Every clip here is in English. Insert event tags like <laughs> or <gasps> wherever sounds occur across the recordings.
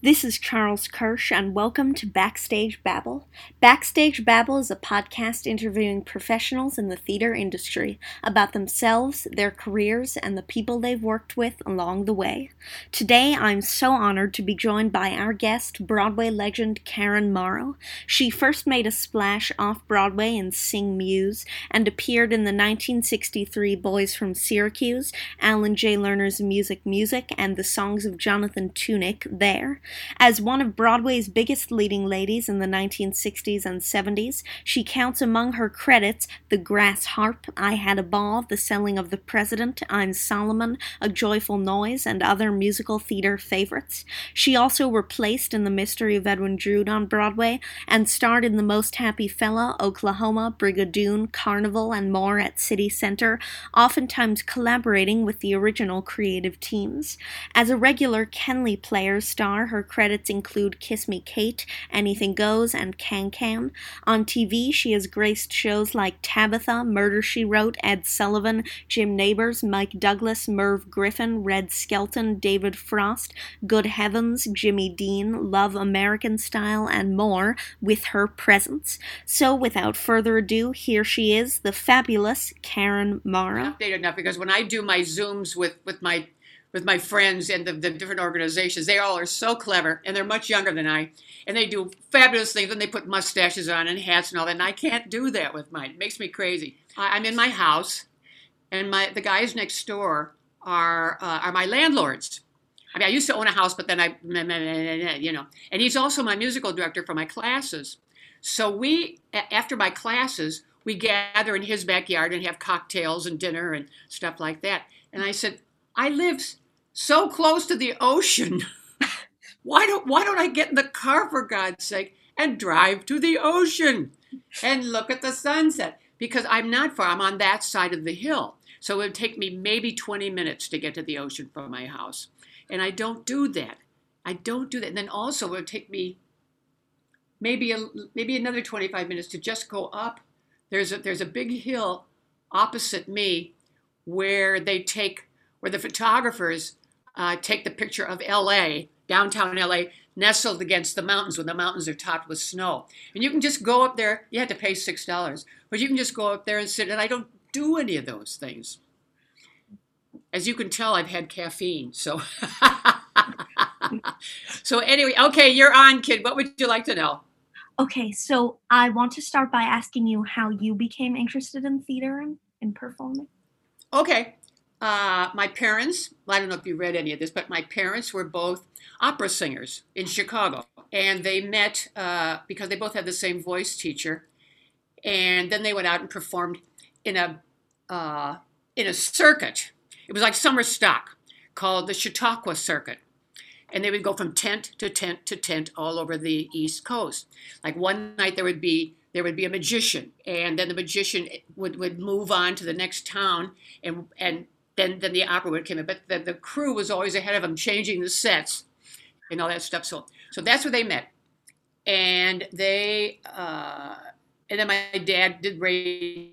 this is Charles Kirsch, and welcome to Backstage Babble. Backstage Babble is a podcast interviewing professionals in the theater industry about themselves, their careers, and the people they've worked with along the way. Today, I'm so honored to be joined by our guest, Broadway legend Karen Morrow. She first made a splash off Broadway in Sing Muse and appeared in the 1963 Boys from Syracuse, Alan J. Lerner's Music Music, and the songs of Jonathan Tunick there. As one of Broadway's biggest leading ladies in the 1960s and 70s, she counts among her credits The Grass Harp, I Had a Ball, The Selling of the President, I'm Solomon, A Joyful Noise, and other musical theater favorites. She also replaced in The Mystery of Edwin Drood on Broadway and starred in The Most Happy Fella, Oklahoma, Brigadoon, Carnival, and more at City Center, oftentimes collaborating with the original creative teams. As a regular Kenley Players star, her credits include Kiss Me Kate, Anything Goes, and Can Can. On TV, she has graced shows like Tabitha, Murder She Wrote, Ed Sullivan, Jim Nabors, Mike Douglas, Merv Griffin, Red Skelton, David Frost, Good Heavens, Jimmy Dean, Love American Style, and more with her presence. So, without further ado, here she is, the fabulous Karen Morrow. updated enough because when I do my Zooms with with my with my friends and the, the different organizations, they all are so clever and they're much younger than I, and they do fabulous things and they put mustaches on and hats and all that. And I can't do that with mine. It makes me crazy. I, I'm in my house, and my the guys next door are uh, are my landlords. I mean, I used to own a house, but then I, you know, and he's also my musical director for my classes. So we, after my classes, we gather in his backyard and have cocktails and dinner and stuff like that. And I said, I live so close to the ocean. <laughs> why don't why don't I get in the car for God's sake and drive to the ocean and look at the sunset? Because I'm not far. I'm on that side of the hill. So it would take me maybe 20 minutes to get to the ocean from my house. And I don't do that. I don't do that. And then also it would take me maybe a, maybe another 25 minutes to just go up. There's a, there's a big hill opposite me where they take where the photographers uh, take the picture of LA, downtown LA, nestled against the mountains when the mountains are topped with snow. And you can just go up there, you have to pay $6, but you can just go up there and sit. And I don't do any of those things. As you can tell, I've had caffeine. So, <laughs> so anyway, okay, you're on, kid. What would you like to know? Okay, so I want to start by asking you how you became interested in theater and, and performing. Okay. Uh, my parents, I don't know if you read any of this, but my parents were both opera singers in Chicago. And they met uh, because they both had the same voice teacher. And then they went out and performed in a, uh, in a circuit. It was like summer stock called the Chautauqua Circuit. And they would go from tent to tent to tent all over the East Coast. Like one night there would be there would be a magician, and then the magician would, would move on to the next town, and and then then the opera would come in. But the, the crew was always ahead of them, changing the sets and all that stuff. So so that's where they met, and they uh, and then my dad did radio,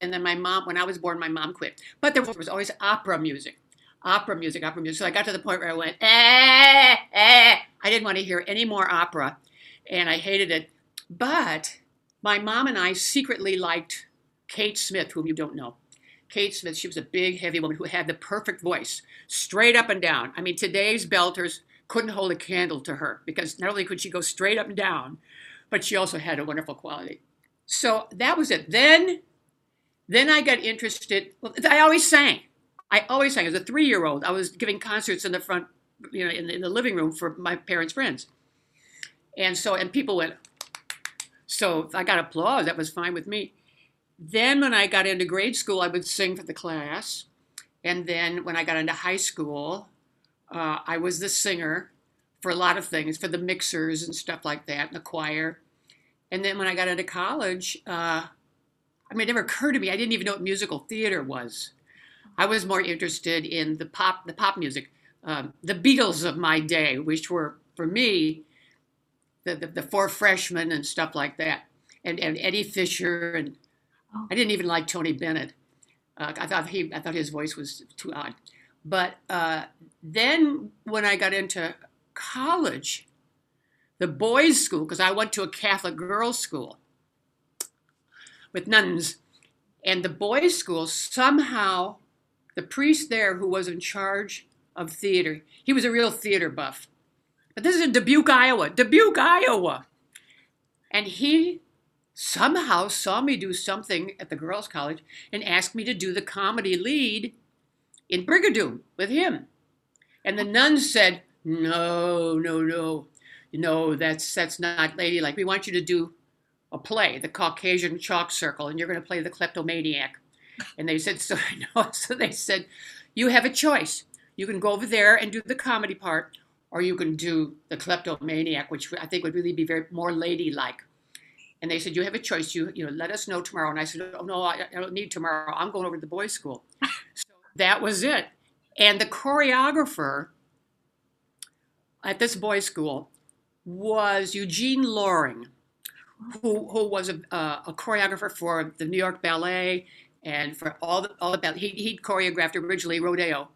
and then my mom. When I was born, my mom quit. But there was always opera music, opera music, opera music. So I got to the point where I went, eh, eh. I didn't want to hear any more opera, and I hated it. But my mom and I secretly liked Kate Smith, whom you don't know. Kate Smith, she was a big, heavy woman who had the perfect voice, straight up and down. I mean, today's belters couldn't hold a candle to her because not only could she go straight up and down, but she also had a wonderful quality. So that was it. Then, then I got interested. I always sang. I always sang. As a three-year-old, I was giving concerts in the front, you know, in the, in the living room for my parents' friends. And so, and people went. So I got applause. That was fine with me. Then, when I got into grade school, I would sing for the class. And then, when I got into high school, uh, I was the singer for a lot of things, for the mixers and stuff like that, and the choir. And then when I got into college, uh, I mean, it never occurred to me. I didn't even know what musical theater was. I was more interested in the pop, the pop music, um, the Beatles of my day, which were for me the, the, the four freshmen and stuff like that, and and Eddie Fisher, and. I didn't even like Tony Bennett. Uh, I thought he, I thought his voice was too odd. But uh, then when I got into college, the boys' school, because I went to a Catholic girls' school with nuns, and the boys' school somehow, the priest there who was in charge of theater, he was a real theater buff. But this is in Dubuque, Iowa. Dubuque, Iowa. And he somehow saw me do something at the girls' college and asked me to do the comedy lead in Brigadoon with him. And the nuns said, No, no, no. No, that's that's not ladylike. We want you to do a play, the Caucasian chalk circle, and you're going to play the kleptomaniac. And they said, <laughs> so no. So they said, you have a choice. You can go over there and do the comedy part, or you can do the kleptomaniac, which I think would really be very more ladylike. And they said, you have a choice. You you know, let us know tomorrow. And I said, oh no, I, I don't need tomorrow. I'm going over to the boys' school. <laughs> so that was it. And the choreographer at this boys' school was Eugene Loring, who, who was a, uh, a choreographer for the New York Ballet and for all the, all the ballet. He, he choreographed originally Rodeo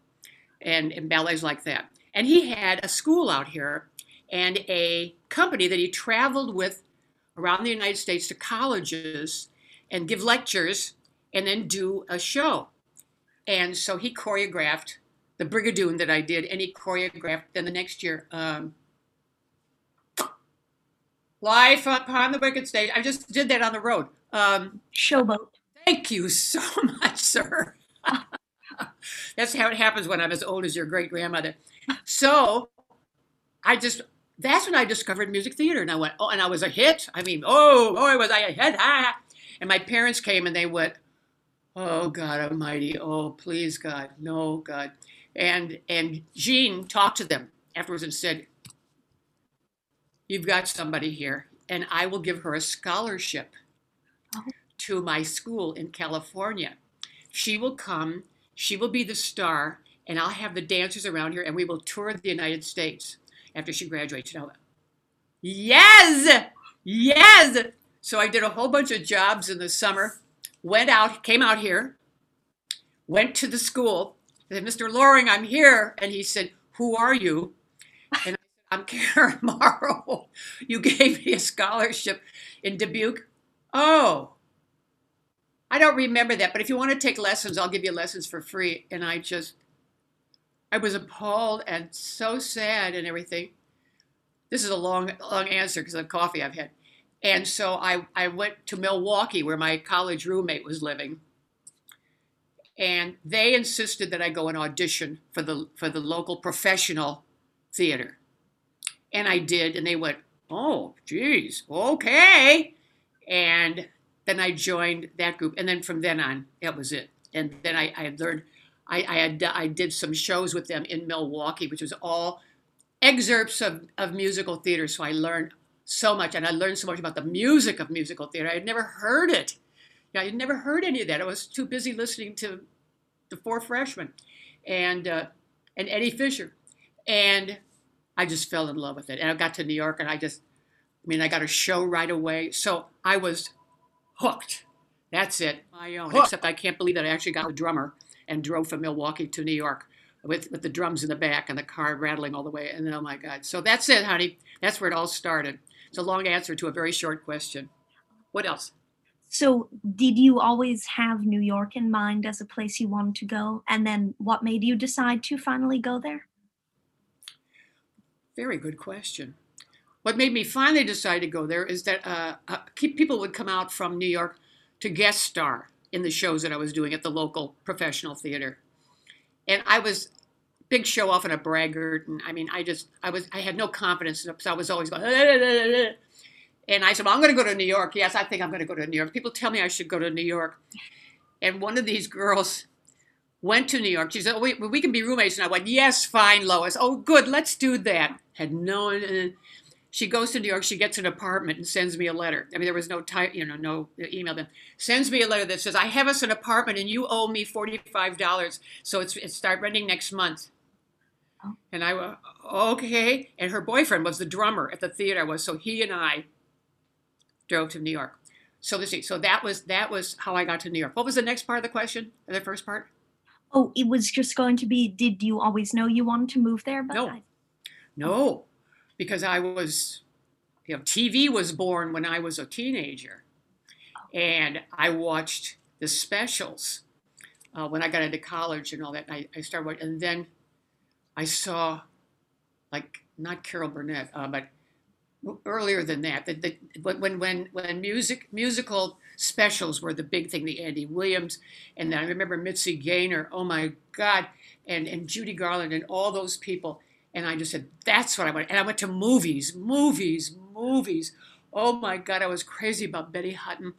and, and ballets like that. And he had a school out here and a company that he traveled with around the United States to colleges and give lectures and then do a show. And so he choreographed the Brigadoon that I did, and he choreographed then the next year um, Life upon the wicked stage. I just did that on the road. Um, Showboat. Thank you so <laughs> much, sir. <laughs> That's how it happens when I'm as old as your great grandmother. So I just, that's when I discovered music theater. And I went, oh, and I was a hit. I mean, oh, boy, was I a hit. Ah. And my parents came and they went, oh, God Almighty. Oh, please, God. No, God. And, and Gene talked to them afterwards and said, you've got somebody here, and I will give her a scholarship oh. to my school in California. She will come, she will be the star, and I'll have the dancers around here, and we will tour the United States after she graduates. You know, yes, yes. So I did a whole bunch of jobs in the summer, went out, came out here, went to the school, said, Mr. Loring, I'm here. And he said, Who are you? And I said, I'm Karen <laughs> Morrow. You gave me a scholarship in Dubuque. Oh, I don't remember that, but if you want to take lessons, I'll give you lessons for free. And I just, I was appalled and so sad and everything. This is a long, long answer because of coffee I've had. And so I, I went to Milwaukee where my college roommate was living. And they insisted that I go and audition for the, for the local professional theater. And I did, and they went, oh, geez, okay. And then I joined that group. And then from then on, that was it. And then I, I learned, I, I, had, I did some shows with them in Milwaukee, which was all excerpts of, of musical theater. So I learned so much, and I learned so much about the music of musical theater. I had never heard it. You know, I had never heard any of that. I was too busy listening to the four freshmen and uh, and Eddie Fisher. And I just fell in love with it. And I got to New York and I just, I mean, I got a show right away. So I was hooked. That's it. My own. Hooked. Except I can't believe that I actually got a drummer and drove from Milwaukee to New York with, with the drums in the back and the car rattling all the way. And oh my God. So that's it, honey. That's where it all started. It's a long answer to a very short question. What else? So, did you always have New York in mind as a place you wanted to go? And then what made you decide to finally go there? Very good question. What made me finally decide to go there is that uh, uh, people would come out from New York to guest star in the shows that I was doing at the local professional theater. And I was big show off and a braggart. And I mean, I just, I was, I had no confidence. So I was always going, and I said, well, I'm going to go to New York. Yes, I think I'm going to go to New York. People tell me I should go to New York. And one of these girls went to New York. She said, oh, we, we can be roommates. And I went, yes, fine, Lois. Oh, good, let's do that. Had no, uh, she goes to New York. She gets an apartment and sends me a letter. I mean, there was no type, you know, no email. Then sends me a letter that says, "I have us an apartment and you owe me forty five dollars. So it's it start renting next month." Oh. And I went, okay. And her boyfriend was the drummer at the theater. Was so he and I drove to New York. So let's see. So that was that was how I got to New York. What was the next part of the question? The first part? Oh, it was just going to be. Did you always know you wanted to move there? But no, I... no because I was, you know, TV was born when I was a teenager. And I watched the specials uh, when I got into college and all that. I, I started watching, and then I saw, like, not Carol Burnett, uh, but earlier than that. The, the, when when when music musical specials were the big thing, the Andy Williams, and then I remember Mitzi Gaynor. Oh my God, and and Judy Garland and all those people. And I just said, that's what I want. And I went to movies, movies, movies. Oh my God, I was crazy about Betty Hutton.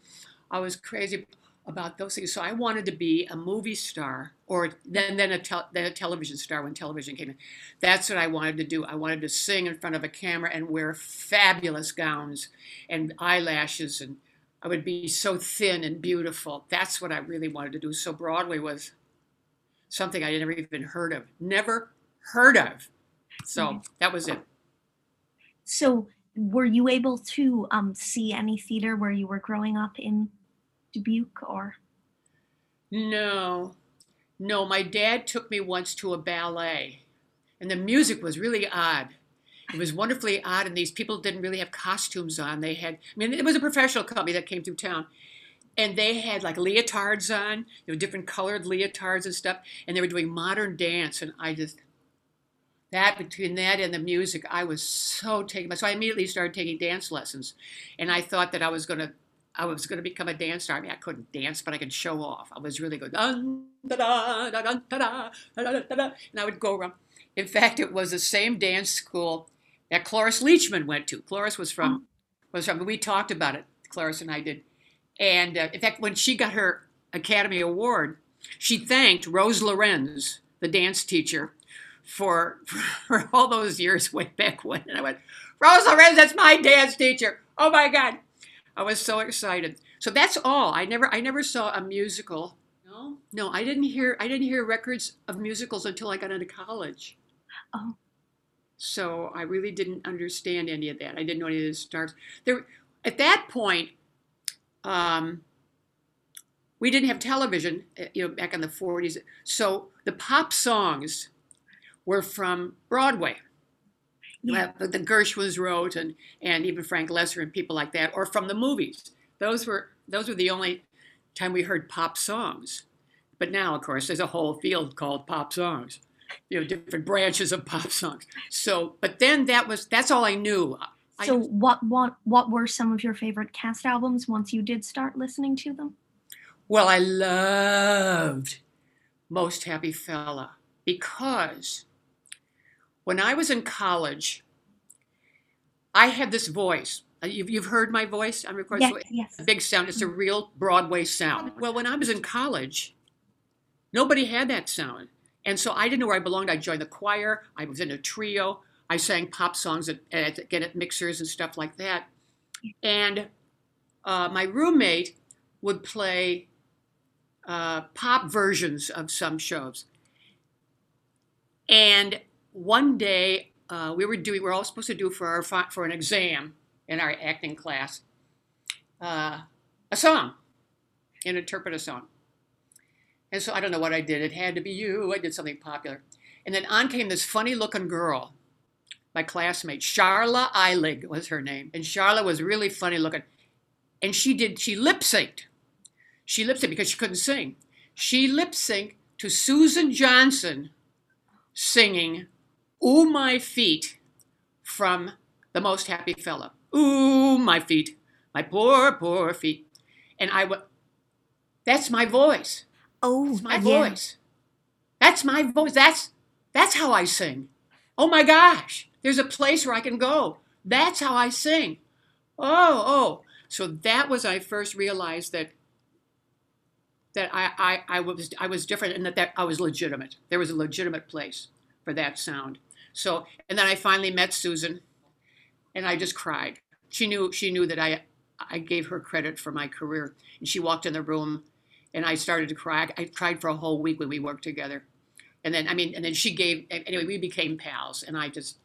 I was crazy about those things. So I wanted to be a movie star or then, then, a, then a television star when television came in. That's what I wanted to do. I wanted to sing in front of a camera and wear fabulous gowns and eyelashes. And I would be so thin and beautiful. That's what I really wanted to do. So Broadway was something I never even heard of. Never heard of. So mm-hmm. that was it. So were you able to um, see any theater where you were growing up in Dubuque or? No, no. My dad took me once to a ballet, and the music was really odd. It was wonderfully odd, and these people didn't really have costumes on. They had, I mean, it was a professional company that came through town, and they had like leotards on, you know, different colored leotards and stuff, and they were doing modern dance, and I just, that between that and the music, I was so taken. By. So I immediately started taking dance lessons, and I thought that I was to, I was going to become a dance star. I mean, I couldn't dance, but I could show off. I was really good. And I would go around. In fact, it was the same dance school that Cloris Leachman went to. Cloris was from, was from. We talked about it. Cloris and I did, and uh, in fact, when she got her Academy Award, she thanked Rose Lorenz, the dance teacher for, <laughs> for all those years way back when. And I went, Rose Lorenz, that's my dance teacher. Oh my God. I was so excited. So that's all. I never I never saw a musical. No, no, I didn't hear I didn't hear records of musicals until I got into college. Oh. So I really didn't understand any of that. I didn't know any of the stars. There at that point, um, we didn't have television, eh, you know, back in the 40s. So the pop songs were from Broadway. Yeah. The Gershwins wrote, and and even Frank Loesser and people like that, or from the movies. Those were those were the only time we heard pop songs. But now, of course, there's a whole field called pop songs. You know, different branches of pop songs. So, but then that was that's all I knew. So, I, what what what were some of your favorite cast albums once you did start listening to them? Well, I loved Most Happy Fella because when I was in college, I had this voice. Uh, you've, you've heard my voice? I'm recording. Yes, yes. A big sound. It's a real Broadway sound. Well, when I was in college, nobody had that sound. And so I didn't know where I belonged. I joined the choir. I was in a trio. I sang pop songs at, at again at mixers and stuff like that. And uh, my roommate would play uh, pop versions of some shows. And one day uh, we were doing, we are all supposed to do for our for an exam in our acting class uh, a song, and interpret a song. And so I don't know what I did. It had to be you. I did something popular. And then on came this funny looking girl, my classmate, Sharla Eilig was her name. And Sharla was really funny looking. And she did, she lip synced. She lip synced because she couldn't sing. She lip synced to Susan Johnson singing Ooh, my feet from the most happy Fella. Ooh, my feet, my poor, poor feet. And I would, that's my voice. Oh, that's my yeah. voice. That's my voice. That's, that's how I sing. Oh my gosh, there's a place where I can go. That's how I sing. Oh, oh. So that was I first realized that that I, I, I was I was different and that, that I was legitimate. There was a legitimate place for that sound. So and then I finally met Susan and I just cried. She knew she knew that I I gave her credit for my career. And she walked in the room and I started to cry. I cried for a whole week when we worked together. And then I mean and then she gave anyway, we became pals and I just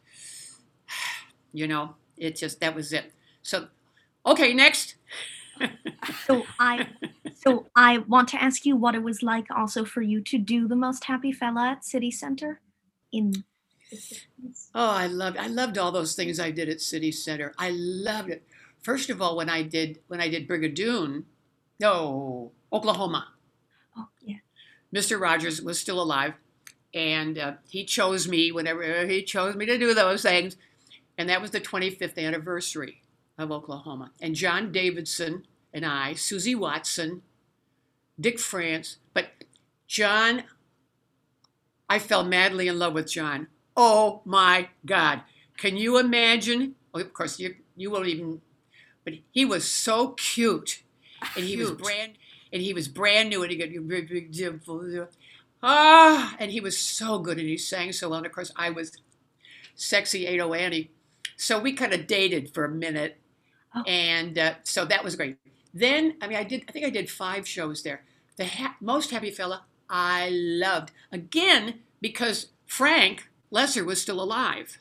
<sighs> you know, it just that was it. So okay, next. so I so I want to ask you what it was like also for you to do the most happy fella at City Center in Oh, I loved I loved all those things I did at City Center. I loved it. First of all, when I did when I did Brigadoon, no, Oklahoma. Oh, yeah. Mr. Rodgers was still alive, and uh, he chose me whenever he chose me to do those things, and that was the 25th anniversary of Oklahoma. And John Davidson and I, Susie Watson, Dick France, but John, I fell madly in love with John. Oh my God. Can you imagine? Well, of course, you, you won't even, but he was so cute. And he cute. was brand and he was brand new and he got big, big dimple. Ah, and he was so good and he sang so well. And of course, I was sexy Ado Annie. So we kind of dated for a minute. Oh. And uh, so that was great. Then, I mean, I did, I think I did five shows there. The ha- most happy fella I loved. Again, because Frank Loesser was still alive.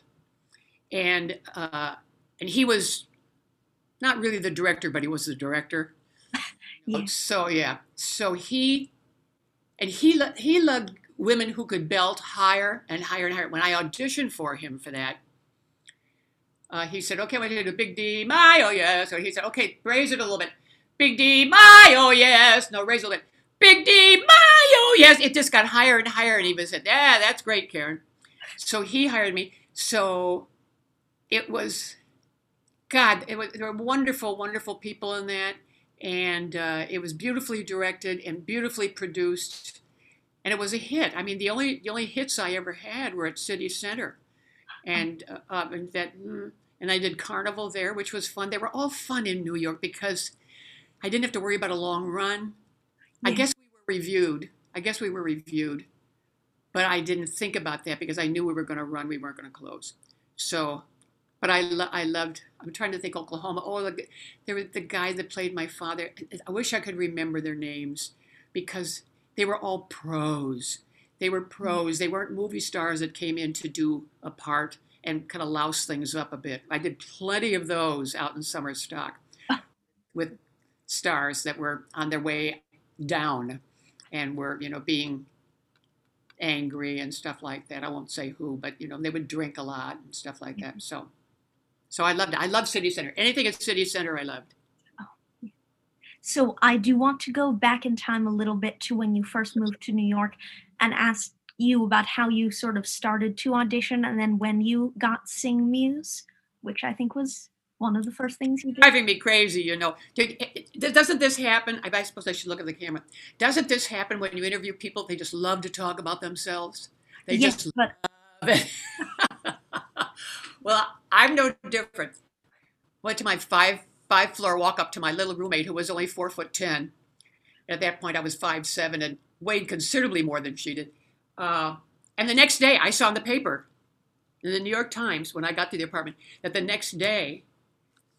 And, uh, and he was not really the director, but he was the director. <laughs> yeah. So, yeah. So he, and he, he loved women who could belt higher and higher and higher. When I auditioned for him for that, uh, he said, okay, I'm going to do Big D, my, oh yes. So he said, okay, raise it a little bit. Big D, my, oh yes. No, raise it a little bit. Big D, my, oh yes. It just got higher and higher. And he was said, yeah, that's great, Karen. So he hired me. So it was, God, it was, there were wonderful, wonderful people in that. And uh, it was beautifully directed and beautifully produced. And it was a hit. I mean, the only, the only hits I ever had were at City Center. And, uh, uh and that, mm, and I did Carnival there, which was fun. They were all fun in New York because I didn't have to worry about a long run. Yeah. I guess we were reviewed. I guess we were reviewed. But I didn't think about that because I knew we were going to run, we weren't going to close. So, but I, lo- I loved, I'm trying to think Oklahoma. Oh, look, there was the guy that played my father. I wish I could remember their names because they were all pros. They were pros. They weren't movie stars that came in to do a part and kind of louse things up a bit. I did plenty of those out in summer stock <laughs> with stars that were on their way down and were, you know, being angry and stuff like that. I won't say who, but you know, they would drink a lot and stuff like that. Mm-hmm. So, so I loved it. I love City Center. Anything at City Center, I loved. Oh. So I do want to go back in time a little bit to when you first moved to New York and ask you about how you sort of started to audition and then when you got Sing Muse, which I think was one of the first things did. Driving me crazy, you know. Doesn't this happen? I suppose I should look at the camera. Doesn't this happen when you interview people? They just love to talk about themselves. They yes, just but... love it. <laughs> well, I'm no different. Went to my five five floor walk up to my little roommate who was only four foot ten. At that point, I was five seven and weighed considerably more than she did. Uh, and the next day, I saw in the paper, in the New York Times, when I got to the apartment, that the next day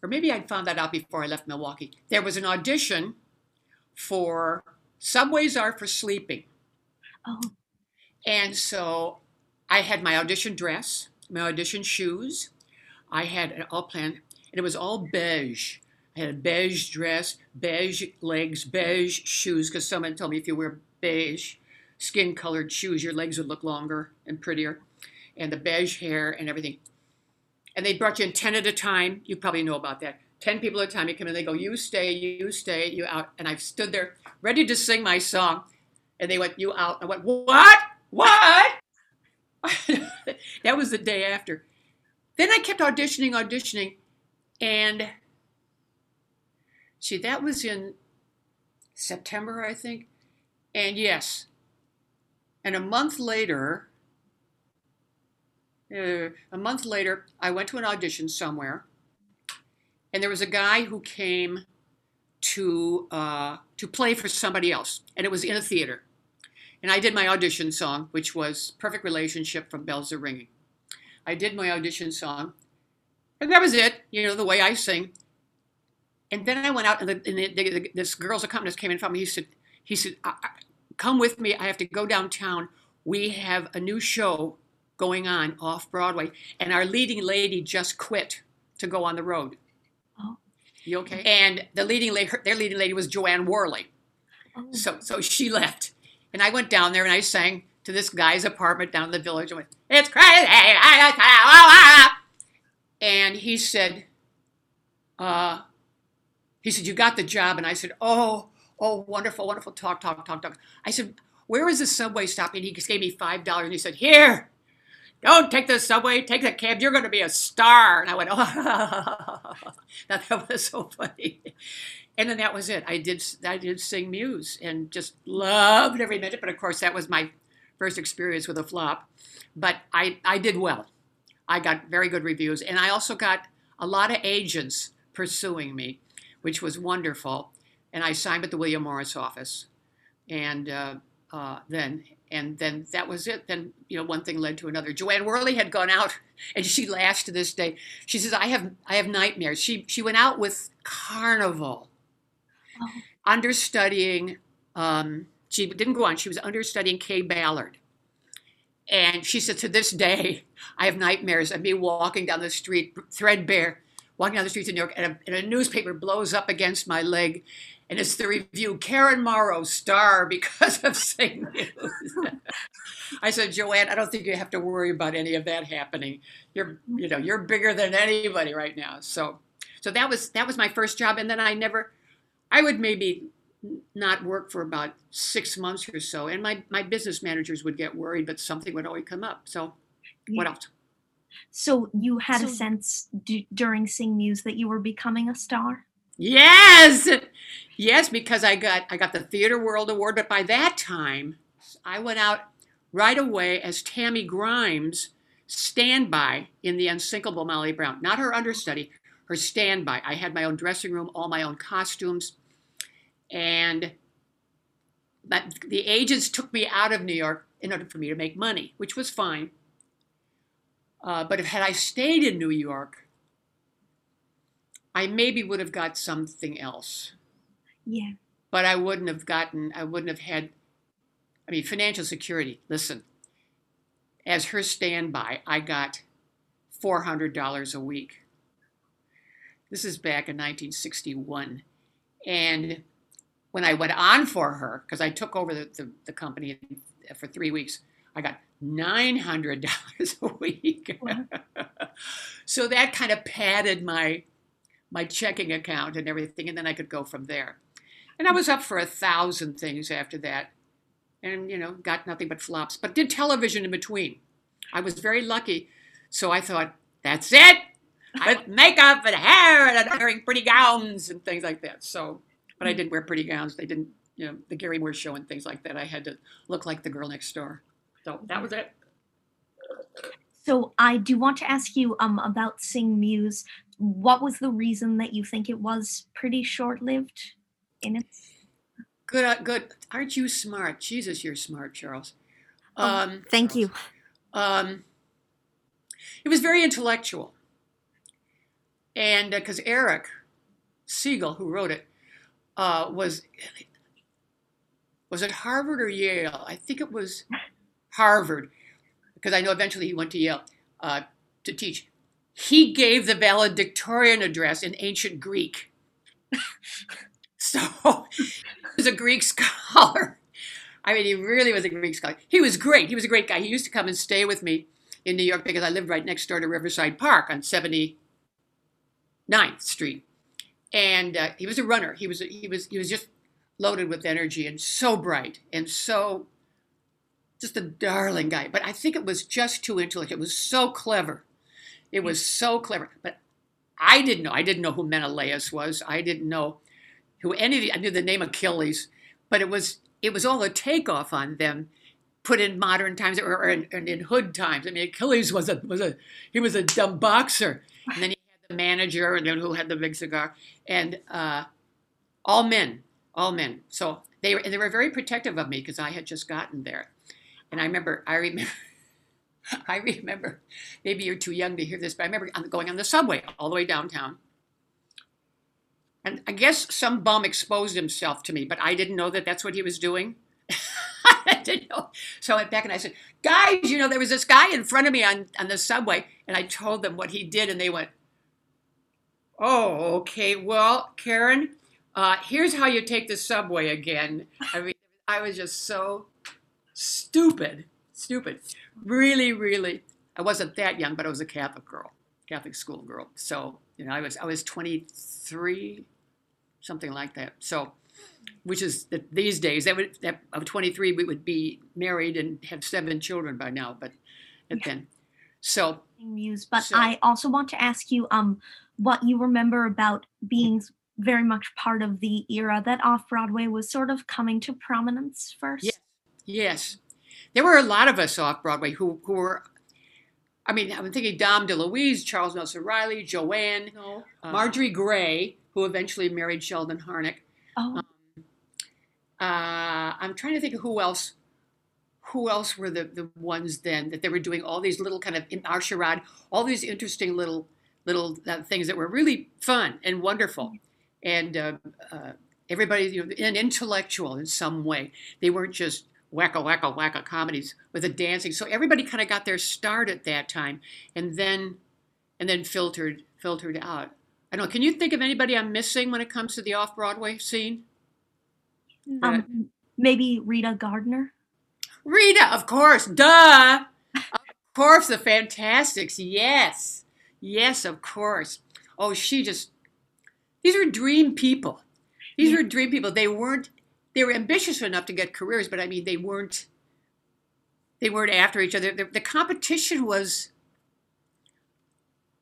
or maybe I'd found that out before I left Milwaukee. There was an audition for Subways Are for Sleeping. Oh. And so I had my audition dress, my audition shoes. I had it all planned, and it was all beige. I had a beige dress, beige legs, beige shoes, because someone told me if you wear beige skin colored shoes, your legs would look longer and prettier, and the beige hair and everything and they brought you in 10 at a time. You probably know about that. 10 people at a time. You come in, they go, you stay, you stay, you out. And I've stood there ready to sing my song. And they went, you out. I went, what? What? <laughs> that was the day after. Then I kept auditioning, auditioning. And see, that was in September, I think. And yes. And a month later, uh, a month later, I went to an audition somewhere, and there was a guy who came to uh, to play for somebody else, and it was in a theater. And I did my audition song, which was "Perfect Relationship" from Bells Are Ringing. I did my audition song, and that was it. You know the way I sing. And then I went out, and, the, and the, the, this girl's accompanist came in from me. He said, "He said, come with me. I have to go downtown. We have a new show going on off Broadway, and our leading lady just quit to go on the road." Oh. You okay? And the leading lady, their leading lady was Jo Anne Worley. Oh. So, so she <laughs> left, and I went down there and I sang to this guy's apartment down in the village. and went, "It's crazy," and he said, uh, "He said you got the job," and I said, "Oh, oh, wonderful, wonderful, talk, talk, talk, talk." I said, "Where is the subway stop?" And he just gave me five dollars, and he said, "Here." Don't take the subway, take the cab. You're going to be a star. And I went, oh, <laughs> that was so funny. And then that was it. I did, I did sing Muse and just loved every minute. But of course, that was my first experience with a flop. But I, I did well. I got very good reviews. And I also got a lot of agents pursuing me, which was wonderful. And I signed with the William Morris office. And uh, uh, then and then that was it. Then you know one thing led to another. Jo Anne Worley had gone out, <laughs> and she laughs to this day. She says, "I have I have nightmares." She she went out with Carnival, Oh. understudying. Um, she didn't go on. She was understudying Kaye Ballard, and she said, "To this day, I have nightmares of me walking down the street, threadbare, walking down the streets of New York, and a, and a newspaper blows up against my leg." And it's the review, Karen Morrow, star because of Sing Muse. <laughs> I said, Jo Anne, I don't think you have to worry about any of that happening. You're, you know, you're bigger than anybody right now. So, so that was that was my first job, and then I never, I would maybe not work for about six months or so, and my my business managers would get worried, but something would always come up. So, what else? So you had a sense d- during Sing Muse that you were becoming a star? Yes, yes, because I got I got the Theater World Award, but by that time, I went out right away as Tammy Grimes standby in the Unsinkable Molly Brown, not her understudy, her standby. I had my own dressing room, all my own costumes, and but the agents took me out of New York in order for me to make money, which was fine. Uh, but if had I stayed in New York, I maybe would have got something else, Yeah. but I wouldn't have gotten, I wouldn't have had, I mean, financial security. Listen, as her standby, I got $400 a week. This is back in 1961. And when I went on for her, because I took over the, the, the company for three weeks, I got $900 <laughs> a week. Wow. so that kind of padded my my checking account and everything, and then I could go from there. And I was up for a thousand things after that, and you know, got nothing but flops, but did television in between. I was very lucky, so I thought, that's it, with makeup and hair and wearing pretty gowns and things like that. So, but I didn't wear pretty gowns. They didn't, you know, the Garry Moore show and things like that. I had to look like the girl next door. So that was it. So I do want to ask you um about Sing Muse. What was the reason that you think it was pretty short-lived in its Good, uh, good. Aren't you smart? Jesus, you're smart, Charles. Oh, Um, Thank you. um, it was very intellectual. And because Erich Segal, who wrote it, uh, was was it Harvard or Yale? I think it was Harvard, because I know eventually he went to Yale uh, to teach. He gave the valedictorian address in ancient Greek. <laughs> so he was a Greek scholar. I mean, he really was a Greek scholar. He was great. He was a great guy. He used to come and stay with me in New York because I lived right next door to Riverside Park on 79th Street. And uh, he was a runner. He was he was he was just loaded with energy and so bright and so just a darling guy. But I think it was just too intellectual. It was so clever. It was so clever. But I didn't know. I didn't know who Menelaus was. I didn't know who any of the, I knew the name Achilles, but it was it was all a takeoff on them put in modern times or, or in, in hood times. I mean, Achilles was a was a he was a dumb boxer, and then he had the manager, and then who had the big cigar, and uh, all men, all men. So they were, they were very protective of me because I had just gotten there. And I remember, I remember, <laughs> <laughs> I remember, maybe you're too young to hear this, but I remember going on the subway all the way downtown. And I guess some bum exposed himself to me, but I didn't know that that's what he was doing. <laughs> I didn't know. So I went back and I said, guys, you know, there was this guy in front of me on, on the subway. And I told them what he did, and they went, oh, okay. Well, Karen, uh, here's how you take the subway again. I mean, I was just so stupid, stupid. Really, really. I wasn't that young, but I was a Catholic girl, Catholic school girl. So, you know, I was I was 23, something like that. So, which is that these days that would that of 23 we would be married and have seven children by now, but yeah. then so news. But so, I also want to ask you um what you remember about being very much part of the era that off Broadway was sort of coming to prominence first. Yes, yes. There were a lot of us off Broadway who, who were, I mean, I'm thinking Dom DeLuise, Charles Nelson Reilly, Joanne, no. uh, Margery Gray, who eventually married Sheldon Harnick. Oh. Um, uh, I'm trying to think of who else. Who else were the, the ones then that they were doing all these little kind of our charade, all these interesting little little uh, things that were really fun and wonderful and uh, uh, everybody, you know, an intellectual in some way. They weren't just wacka wacka wacka comedies with the dancing. So everybody kind of got their start at that time, and then and then filtered filtered out. I don't know. Can you think of anybody I'm missing when it comes to the off Broadway scene? Um, maybe Rita Gardner. Rita, of course, duh. of course, the Fantasticks. Yes, yes, of course. Oh, she just these are dream people. These were dream people. They weren't. They were ambitious enough to get careers, but I mean, they weren't. They weren't after each other. The, the competition was.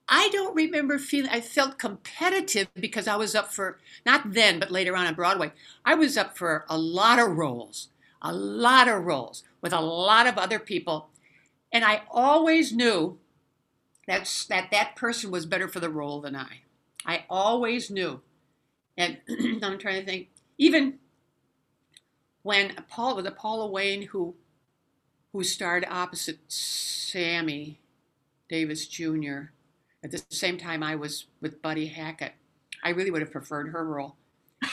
I don't remember feeling. I felt competitive because I was up for not then, but later on on Broadway. I was up for a lot of roles, a lot of roles with a lot of other people, and I always knew that that that person was better for the role than I. I always knew. And <clears throat> I'm trying to think, even when Paul was Paula Wayne who who starred opposite Sammy Davis Jr. At the same time I was with Buddy Hackett. I really would have preferred her role. But,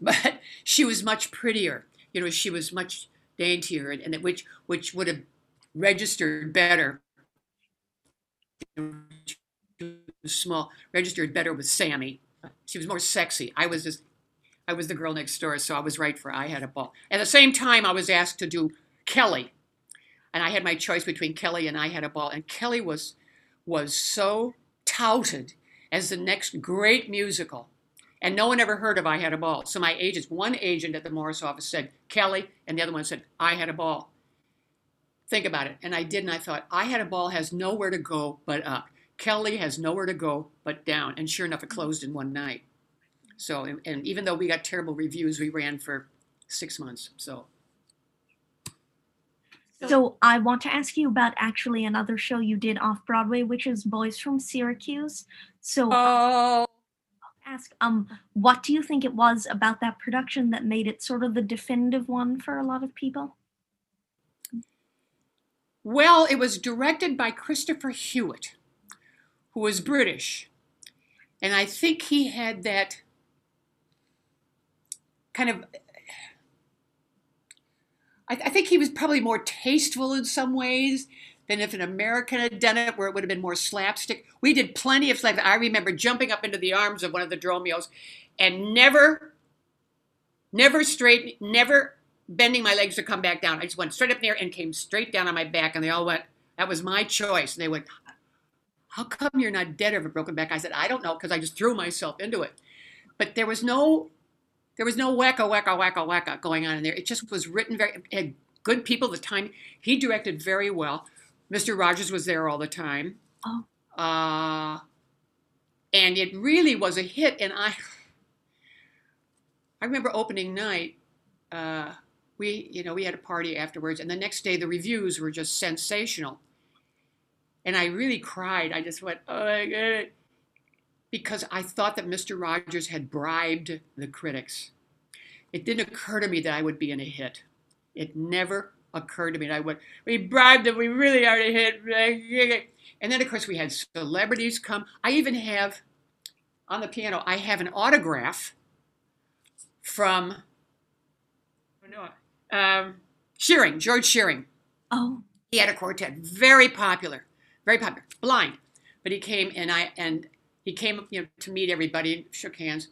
but she was much prettier. You know, she was much daintier and, and which which would have registered better small, registered better with Sammy. She was more sexy. I was just, I was the girl next door, so I was right for I Had a Ball. At the same time, I was asked to do Kelly, and I had my choice between Kelly and I Had a Ball. And Kelly was, was so touted as the next great musical. And no one ever heard of I Had a Ball. So my agents, one agent at the Morris office said Kelly, and the other one said I Had a Ball. Think about it. And I did, and I thought, I Had a Ball has nowhere to go but up. Kelly has nowhere to go but down. And sure enough, it closed in one night. So, and, and even though we got terrible reviews, we ran for six months. So. So I want to ask you about actually another show you did off Broadway, which is Boys from Syracuse. So oh. ask um what do you think it was about that production that made it sort of the definitive one for a lot of people? Well, it was directed by Christopher Hewett, who was British. And I think he had that kind of. I, I think he was probably more tasteful in some ways than if an American had done it, where it would have been more slapstick. We did plenty of slapstick. I remember jumping up into the arms of one of the dromios and never, never straight, never bending my legs to come back down. I just went straight up there and came straight down on my back, and they all went, that was my choice. And they went, how come you're not dead of a broken back? I said, I don't know, because I just threw myself into it. But there was no, there was no wacka wacka wacka wacka going on in there. It just was written very, had good people the time. He directed very well. Mr. Rodgers was there all the time. Oh. Uh, and it really was a hit. And I, I remember opening night. Uh, we, you know, we had a party afterwards, and the next day the reviews were just sensational and I really cried. I just went, oh my god. Because I thought that Mr. Rodgers had bribed the critics. It didn't occur to me that I would be in a hit. It never occurred to me that I would. We bribed them. We really are a hit. And then, of course, we had celebrities come. I even have on the piano. I have an autograph from um, Shearing, George Shearing. Oh. He had a quartet, very popular, very popular. Blind, but he came and I and he came you know to meet everybody, and shook hands,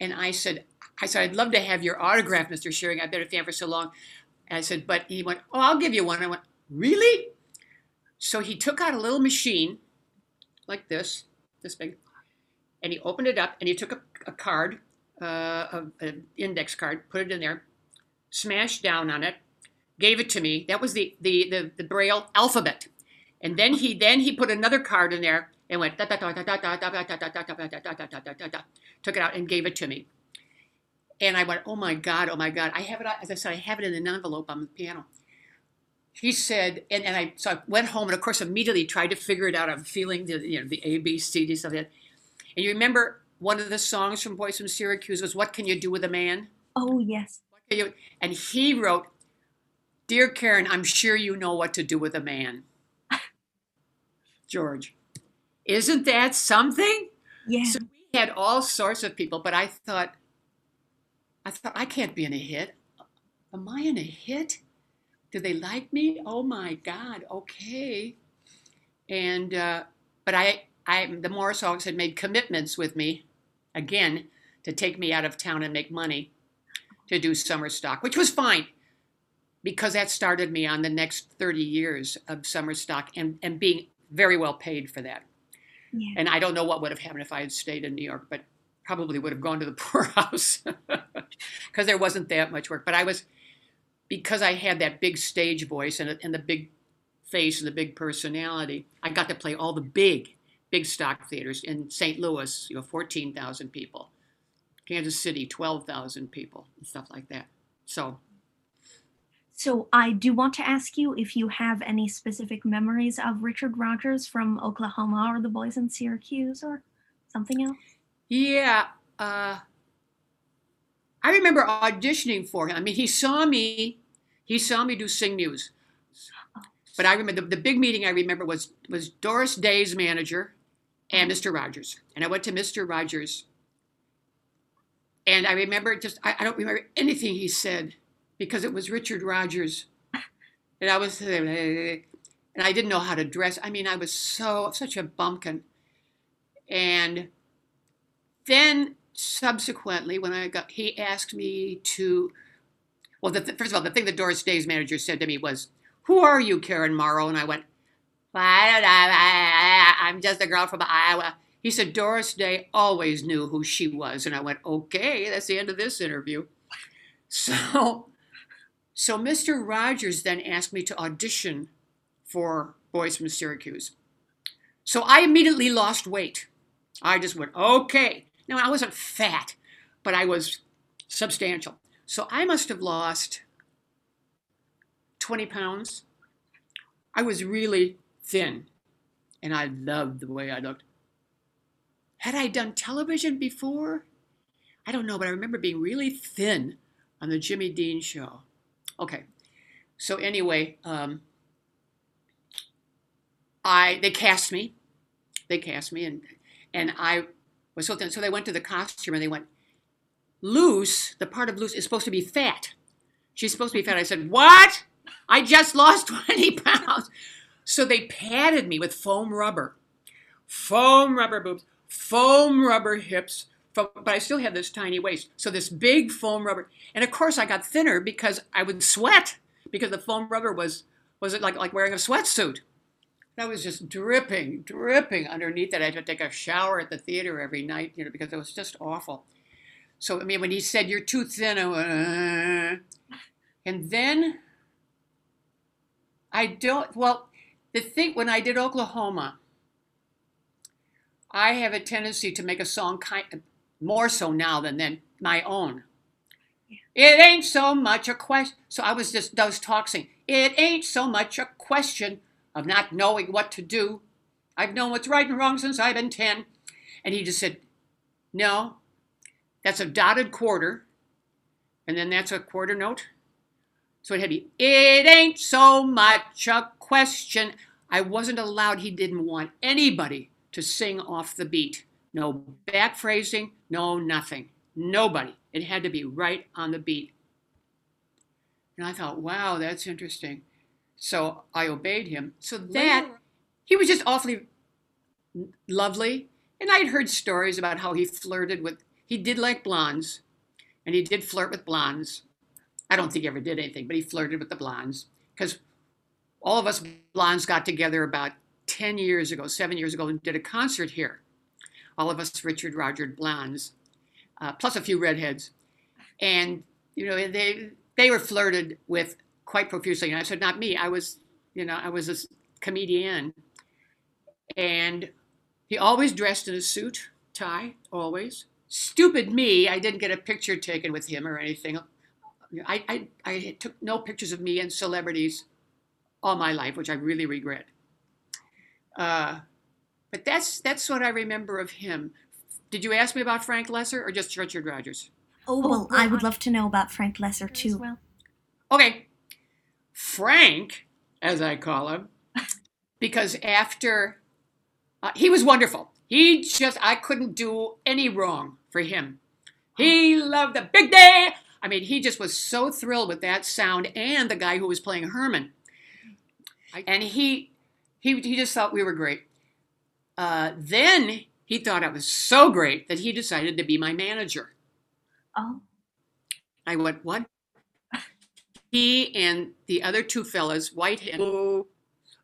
and I said, I said, I'd love to have your autograph, Mr. Shearing. I've been a fan for so long. And I said, but he went, oh, I'll give you one. I went, really? So he took out a little machine like this, this big, and he opened it up and he took a, a card, uh, an index card, put it in there, smashed down on it, gave it to me. That was the the the, the Braille alphabet, and then he then he put another card in there and went took it out and gave it to me. And I went, oh my God, oh my God. I have it, as I said, I have it in an envelope on the piano. He said, and, and I so I went home and of course immediately tried to figure it out. I'm feeling the you know the A B C D stuff. And you remember one of the songs from Boys from Syracuse was "What Can You Do with a Man?" Oh yes. And he wrote, "Dear Karen, I'm sure you know what to do with a man." George, isn't that something? Yeah. So we had all sorts of people, but I thought I thought, I can't be in a hit. Am I in a hit? Do they like me? Oh my God, okay. And, uh, but I, I, the Morris Hawks had made commitments with me, again, to take me out of town and make money to do summer stock, which was fine because that started me on the next 30 years of summer stock and, and being very well paid for that. Yeah. And I don't know what would have happened if I had stayed in New York, but probably would have gone to the <laughs> poorhouse <laughs> because there wasn't that much work. But I was, because I had that big stage voice and, and the big face and the big personality, I got to play all the big, big stock theaters in St. Louis, you know, 14,000 people, Kansas City, 12,000 people, and stuff like that. So. So I do want to ask you if you have any specific memories of Richard Rodgers from Oklahoma or the boys in Syracuse or something else. Yeah. Uh, I remember auditioning for him. I mean, he saw me. He saw me do Sing Muse. But I remember the, the big meeting I remember was was Doris Day's manager and Mr. Rodgers. And I went to Mr. Rodgers. And I remember just I, I don't remember anything he said because it was Richard Rodgers. And I was and I didn't know how to dress. I mean, I was so such a bumpkin. And then subsequently, when I got, he asked me to, well, the, first of all, the thing that Doris Day's manager said to me was, "Who are you, Karen Morrow?" And I went, "I'm just a girl from Iowa." He said Doris Day always knew who she was, and I went, "Okay, that's the end of this interview." <laughs> So, so Mr. Rodgers then asked me to audition for Boys from Syracuse. So I immediately lost weight. I just went, okay. Now, I wasn't fat, but I was substantial. So I must have lost 20 pounds. I was really thin, and I loved the way I looked. Had I done television before? I don't know, but I remember being really thin on the Jimmy Dean show. Okay, so anyway, um, I they cast me. They cast me, and and I was so thin. So they went to the costume and they went, Luce, the part of Luce is supposed to be fat. She's supposed to be fat. I said, What? I just lost <laughs> 20 pounds. So they padded me with foam rubber. Foam rubber boobs, foam rubber hips, but I still had this tiny waist. So this big foam rubber. And of course I got thinner because I would sweat because the foam rubber was was it like like wearing a sweatsuit. I was just dripping, dripping underneath it. I had to take a shower at the theater every night, you know, because it was just awful. So, I mean, when he said, You're too thin, I went, uh. and then I don't, well, the thing, when I did Oklahoma, I have a tendency to make a song kind more so now than then my own. It ain't so much a question. So I was just, those was talking. It ain't so much a question of not knowing what to do. I've known what's right and wrong since I've been 10. And he just said, No, that's a dotted quarter. And then that's a quarter note. So it had to be, It ain't so much a question. I wasn't allowed, he didn't want anybody to sing off the beat. No back phrasing, no nothing. Nobody. It had to be right on the beat. And I thought, wow, that's interesting. So I obeyed him. So that, he was just awfully lovely. And I'd heard stories about how he flirted with, he did like blondes, and he did flirt with blondes. I don't think he ever did anything, but he flirted with the blondes because all of us blondes got together about 10 years ago, seven years ago, and did a concert here. All of us Richard Roger blondes, uh, plus a few redheads. And, you know, they, they were flirted with quite profusely. And I said, not me. I was, you know, I was a comedian. And he always dressed in a suit, tie, always. Stupid me, I didn't get a picture taken with him or anything. I, I, I took no pictures of me and celebrities all my life, which I really regret. Uh, but that's that's what I remember of him. Did you ask me about Frank Loesser or just Richard Rodgers? Oh well, I would love to know about Frank Loesser too. Well. Okay, Frank, as I call him, because after uh, he was wonderful. He just I couldn't do any wrong for him. He loved the big day. I mean, he just was so thrilled with that sound and the guy who was playing Herman. And he he he just thought we were great. Uh, then he thought I was so great that he decided to be my manager. Oh. I went, what? he and the other two fellas, White and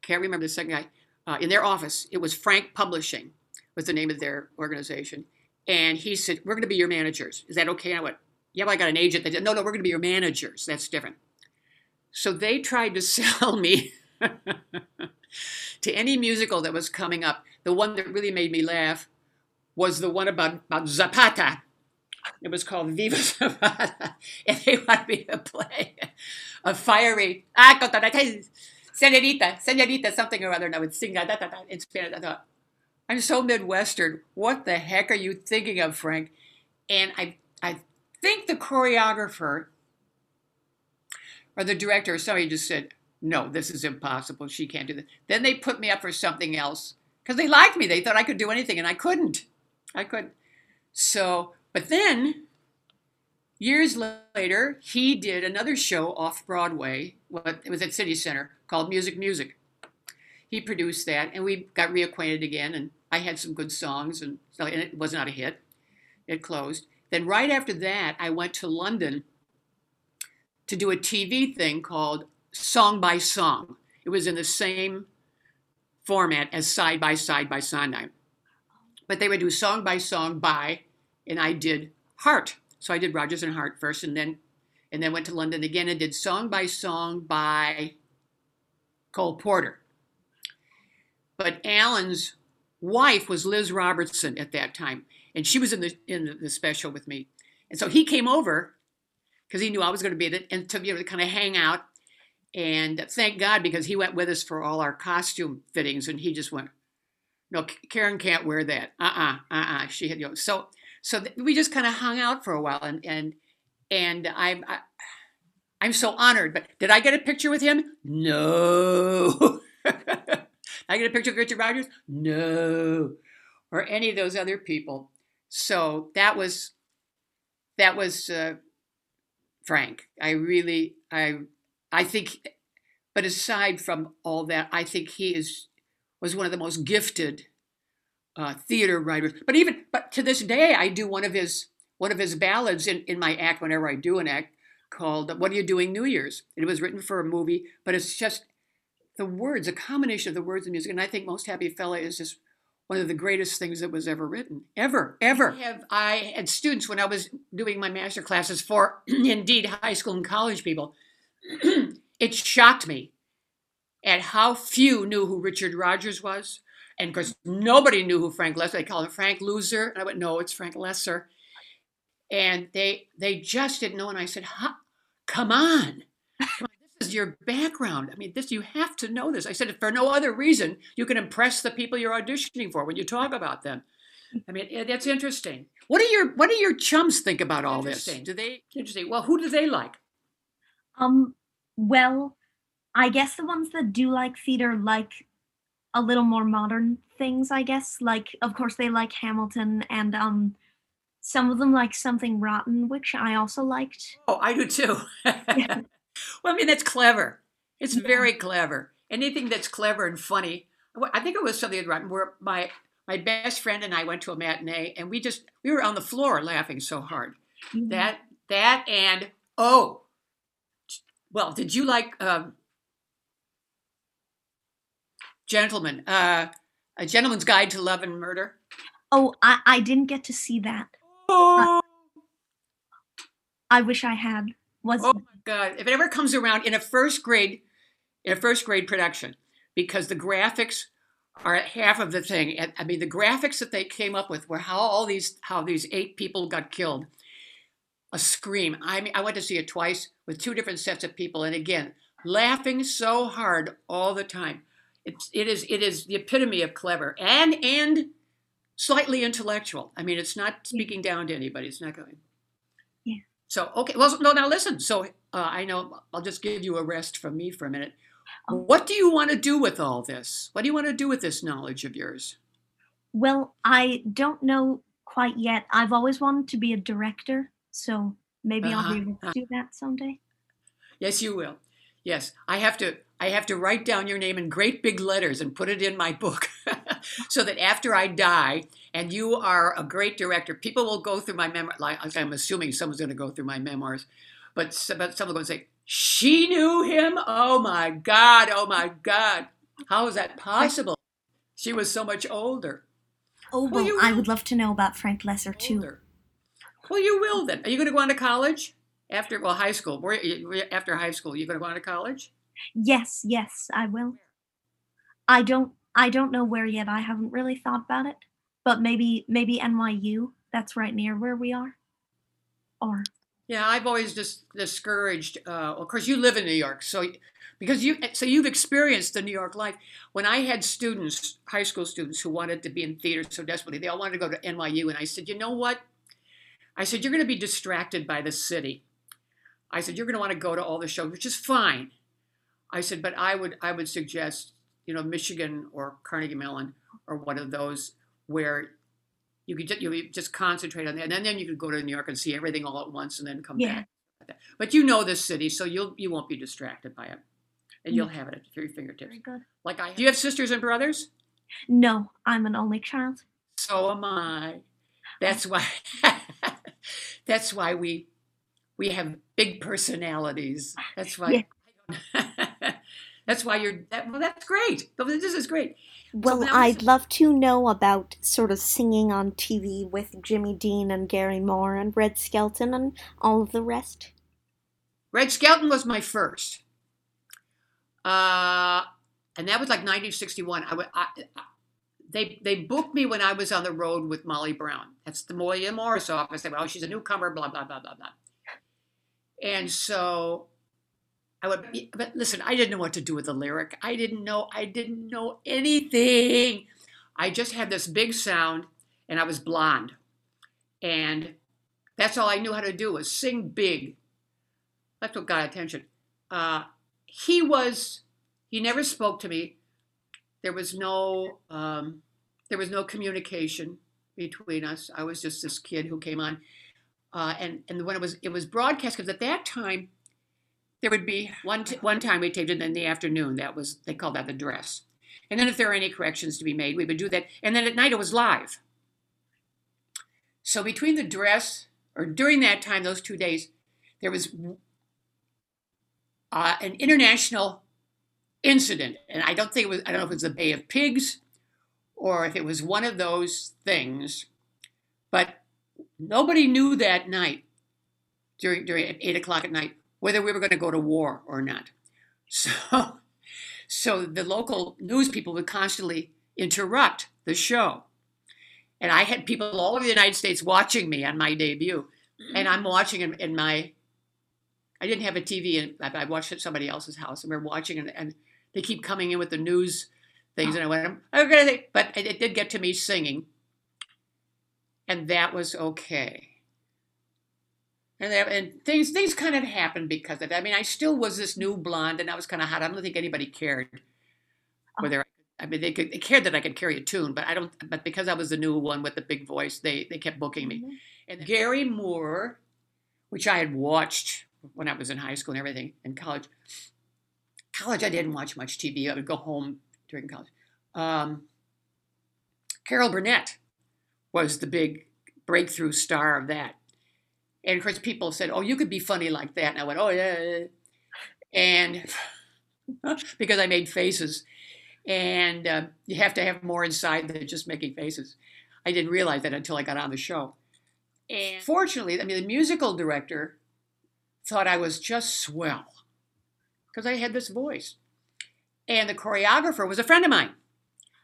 can't remember the second guy, uh, in their office. It was Frank Publishing, was the name of their organization. And he said, "We're going to be your managers. Is that okay?" And I went, "Yeah, but I got an agent." They said, "No, no, we're going to be your managers. That's different." So they tried to <laughs> sell me <laughs> to any musical that was coming up. The one that really made me laugh was the one about, about Zapata. It was called Viva <laughs> Zapata. And they wanted me to play a fiery, ah, senorita, senorita, something or other, and I would sing that in Spanish. I thought, I'm so Midwestern. What the heck are you thinking of, Frank? And I, I think the choreographer or the director or somebody just said, no, this is impossible. She can't do that. Then they put me up for something else because they liked me. They thought I could do anything, and I couldn't. I couldn't. So, but then years later, he did another show off Broadway. What it was at City Center called Music Music. He produced that, and we got reacquainted again. And I had some good songs, and, and it was not a hit. It closed. Then right after that, I went to London to do a TV thing called Song by Song. It was in the same format as Side by Side by Sondheim. But they would do song by song by, and I did Hart. So I did Rodgers and Hart first, and then and then went to London again and did song by song by Cole Porter. But Alan's wife was Liz Robertson at that time, and she was in the in the special with me. And so he came over because he knew I was going to be it, and to you know to kind of hang out. And thank God because he went with us for all our costume fittings, and he just went, "No, Karen can't wear that. Uh uh-uh, uh uh uh." She had you know so so we just kind of hung out for a while, and and and I'm I, I'm so honored. But did I get a picture with him? No. <laughs> I get a picture of Richard Rodgers? No. Or any of those other people. So that was that was uh, Frank. I really I I think but aside from all that, I think he is was one of the most gifted uh, theater writers. But even but to this day, I do one of his one of his ballads in, in my act whenever I do an act called "What Are You Doing New Year's." It was written for a movie, but it's just the words, a combination of the words and music. And I think Most Happy Fella is just one of the greatest things that was ever written, ever, ever. I, have, I had students when I was doing my master classes for <clears throat> indeed high school and college people. It shocked me at how few knew who Richard Rodgers was. And of course, nobody knew who Frank Loesser. They called him Frank Loser. And I went, no, it's Frank Loesser." And they they just didn't know. And I said, come on. Come on this is your background. I mean, this you have to know this. I said, for no other reason, you can impress the people you're auditioning for when you talk about them. I mean, that's interesting. What do your What do your chums think about all this? Do they interesting? Well, who do they like? Um, well, I guess the ones that do like theater like a little more modern things, I guess. Like, of course, they like Hamilton, and um, some of them like Something Rotten, which I also liked. Oh, I do too. <laughs> well, I mean, that's clever. It's Yeah. very clever. Anything that's clever and funny. I think it was Something Rotten where my my best friend and I went to a matinee, and we just we were on the floor laughing so hard. Mhm. That that and oh, well, did you like um, Gentleman? Uh, a Gentleman's Guide to Love and Murder. Oh, I I didn't get to see that. Oh, I wish I had. Was oh my God! If it ever comes around in a first grade, in a first grade production, because the graphics are half of the thing. I mean, the graphics that they came up with were how all these how these eight people got killed. A scream. I mean, I went to see it twice with two different sets of people, and again, laughing so hard all the time. It's it is it is the epitome of clever and and slightly intellectual. I mean, it's not speaking down to anybody. It's not going. Yeah. So okay, well, no, now listen. So uh, I know I'll just give you a rest from me for a minute. Oh. What do you want to do with all this? What do you want to do with this knowledge of yours? well, I don't know quite yet. I've always wanted to be a director, so maybe I'll be Uh-huh. able to do that someday. Yes, you will. Yes, I have to. I have to write down your name in great big letters and put it in my book, <laughs> so that after I die and you are a great director, people will go through my memoir. Like I'm assuming someone's going to go through my memoirs, but but someone will say she knew him. Oh my God! Oh my God! How is that possible? She was so much older. Oh, Well, I would love to know about Frank Loesser too. Well, you will then. Are you going to go on to college after well high school? Where after high school, you going to go on to college? Yes, yes, I will. I don't I don't know where yet. I haven't really thought about it. But maybe maybe NYU. That's right near where we are. Or Yeah, I've always just discouraged. Uh, of course, you live in New York, so because you so you've experienced the New York life. When I had students, high school students, who wanted to be in theater so desperately, they all wanted to go to NYU, and I said, you know what? I said you're going to be distracted by the city. I said you're going to want to go to all the shows, which is fine. I said, but I would I would suggest you know Michigan or Carnegie Mellon or one of those where you could just, you just concentrate on that, and then, then you could go to New York and see everything all at once, and then come Yeah. back. But you know this city, so you'll you won't be distracted by it, and you'll mm. have it at your fingertips. very good. Like I, do you have sisters and brothers? No, I'm an only child. So am I. Oh. That's why. <laughs> that's why we we have big personalities. That's why. <laughs> that's why you're. That, well, that's great. This is great. Well, now I'd listen- love to know about sort of singing on TV with Jimmy Dean and Garry Moore and Red Skelton and all of the rest. Red Skelton was my first. Uh, and that was like 1961. I, I, I, they, they booked me when I was on the road with Molly Brown. That's the William Morris office. They went, oh, she's a newcomer, blah, blah, blah, blah, blah. And so I would, but listen, I didn't know what to do with the lyric. I didn't know, I didn't know anything. I just had this big sound and I was blonde. And that's all I knew how to do was sing big. That's what got attention. Uh, he was, he never spoke to me. There was no, um, there was no communication between us. I was just this kid who came on. Uh, and, and when it was, it was broadcast, because at that time, there would be one, t- one time we taped it in the afternoon. That was, they called that the dress. And then if there were any corrections to be made, we would do that. And then at night it was live. So between the dress, or during that time, those two days, there was uh, an international incident, and I don't think it was. I don't know if it was the Bay of Pigs, or if it was one of those things, but nobody knew that night during during eight o'clock at night whether we were going to go to war or not. <laughs> So, so the local news people would constantly interrupt the show. And I had people all over the United States watching me on my debut. And I'm watching in, in my, I didn't have a TV, and I watched at somebody else's house, and we are watching, and, and they keep coming in with the news things. And I went, <gasps> to, but it, it did get to me singing. and that was okay. And, that, and things things kind of happened because of that. I mean, I still was this new blonde, and I was kind of hot. I don't think anybody cared whether I mean they could they cared that I could carry a tune, but I don't. But because I was the new one with the big voice, they they kept booking me. Mhm. And Garry Moore, which I had watched when I was in high school and everything, in college. College, I didn't watch much TV. I would go home during college. Um, Carol Burnett was the big breakthrough star of that. And of course, people said, "Oh, you could be funny like that." And I went, "Oh yeah,", yeah, yeah." and <laughs> because I made faces, and uh, you have to have more inside than just making faces. I didn't realize that until I got on the show. And fortunately, I mean, the musical director thought I was just swell because I had this voice. And the choreographer was a friend of mine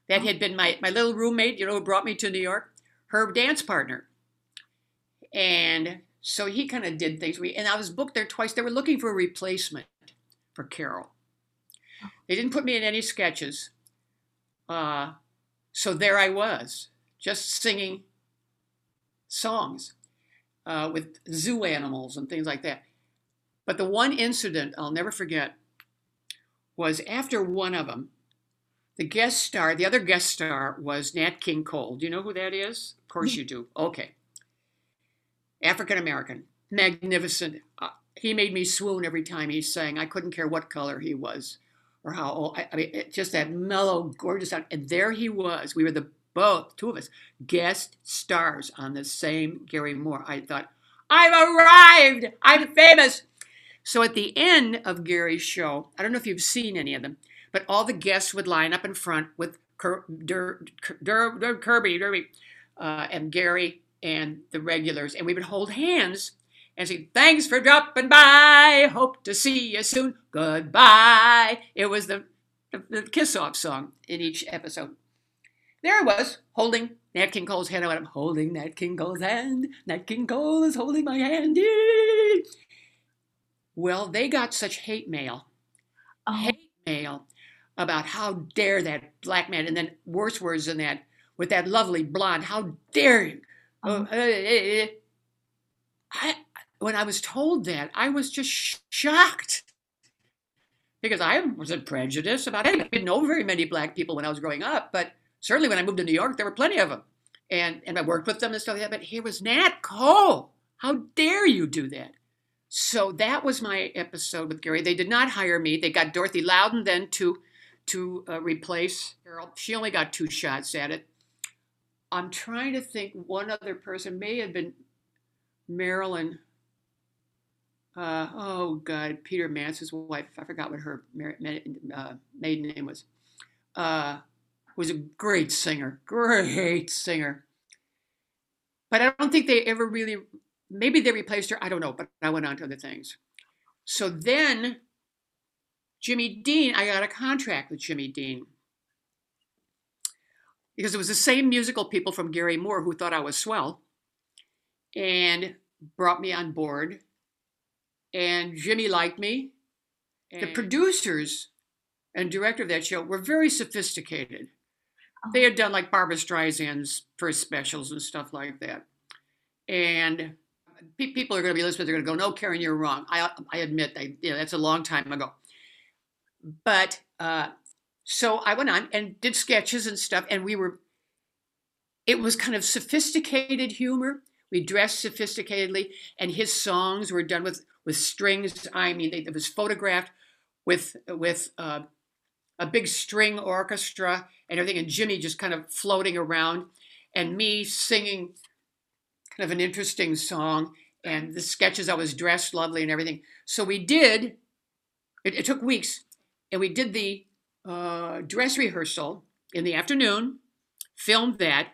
that had been my, my little roommate, you know, who brought me to New York, her dance partner. And so he kind of did things. And I was booked there twice. They were looking for a replacement for Carol. They didn't put me in any sketches. Uh, so there I was, just singing songs uh, with zoo animals and things like that. But the one incident I'll never forget was after one of them, the guest star, the other guest star was Nat King Cole. Do you know who that is? Of course you do. Okay. African American, magnificent. Uh, he made me swoon every time he sang. I couldn't care what color he was or how old. I, I mean, it, just that mellow, gorgeous sound. And there he was. We were the both, two of us, guest stars on the same Garry Moore. I thought, I've arrived. I'm famous. So at the end of Garry's show, I don't know if you've seen any of them, but all the guests would line up in front with Ker, Der, Der, Kirby, Derby, uh, and Garry and the regulars, and we would hold hands and say, "Thanks for dropping by. Hope to see you soon. Goodbye." It was the the, kiss-off song in each episode. There I was, holding Nat King Cole's hand. I went, I'm holding Nat King Cole's hand. Nat King Cole is holding my hand. Well, they got such hate mail, Oh, hate mail about how dare that black man, and then worse words than that, with that lovely blonde, how dare you? Oh. Oh, eh, eh, eh. I, when I was told that, I was just sh- shocked because I wasn't prejudiced about it. I didn't know very many black people when I was growing up, but certainly when I moved to New York, there were plenty of them. And, and I worked with them and stuff like that. But here was Nat Cole. How dare you do that? So that was my episode with Garry. They did not hire me. They got Dorothy Loudon then to to uh, replace Carol. She only got two shots at it. I'm trying to think one other person may have been Marilyn. Uh, oh God, Peter Mance's wife. I forgot what her uh, maiden name was. Uh, was a great singer, great singer. But I don't think they ever really. Maybe they replaced her. I don't know. But I went on to other things. So then, Jimmy Dean. I got a contract with Jimmy Dean because it was the same musical people from Garry Moore who thought I was swell and brought me on board. And Jimmy liked me. The Mm. producers and director of that show were very sophisticated. They had done like Barbra Streisand's first specials and stuff like that. And pe- people are going to be listening. They're going to go, "No, Karen, you're wrong." I, I admit, I, you know, that's a long time ago. But uh, so I went on and did sketches and stuff, and we were. It was kind of sophisticated humor. We dressed sophisticatedly, and his songs were done with with strings. I mean, they, it was photographed with with uh, a big string orchestra and everything, and Jimmy just kind of floating around, and me singing kind of an interesting song, and the sketches I was dressed lovely and everything. So we did. It, it took weeks, and we did the uh, dress rehearsal in the afternoon, filmed that,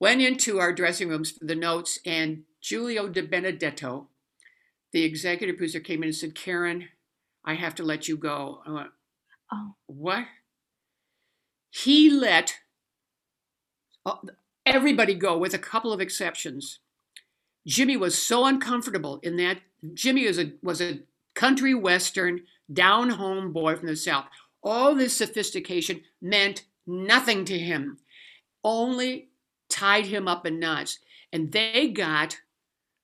went into our dressing rooms for the notes, and Giulio De Benedetto, the executive producer, came in and said, "Karen, I have to let you go." I went, Oh. "What?" He let uh, everybody go, with a couple of exceptions. Jimmy was so uncomfortable in that. Jimmy was a was a country western down home boy from the south. All this sophistication meant nothing to him. Only tied him up in knots. And they got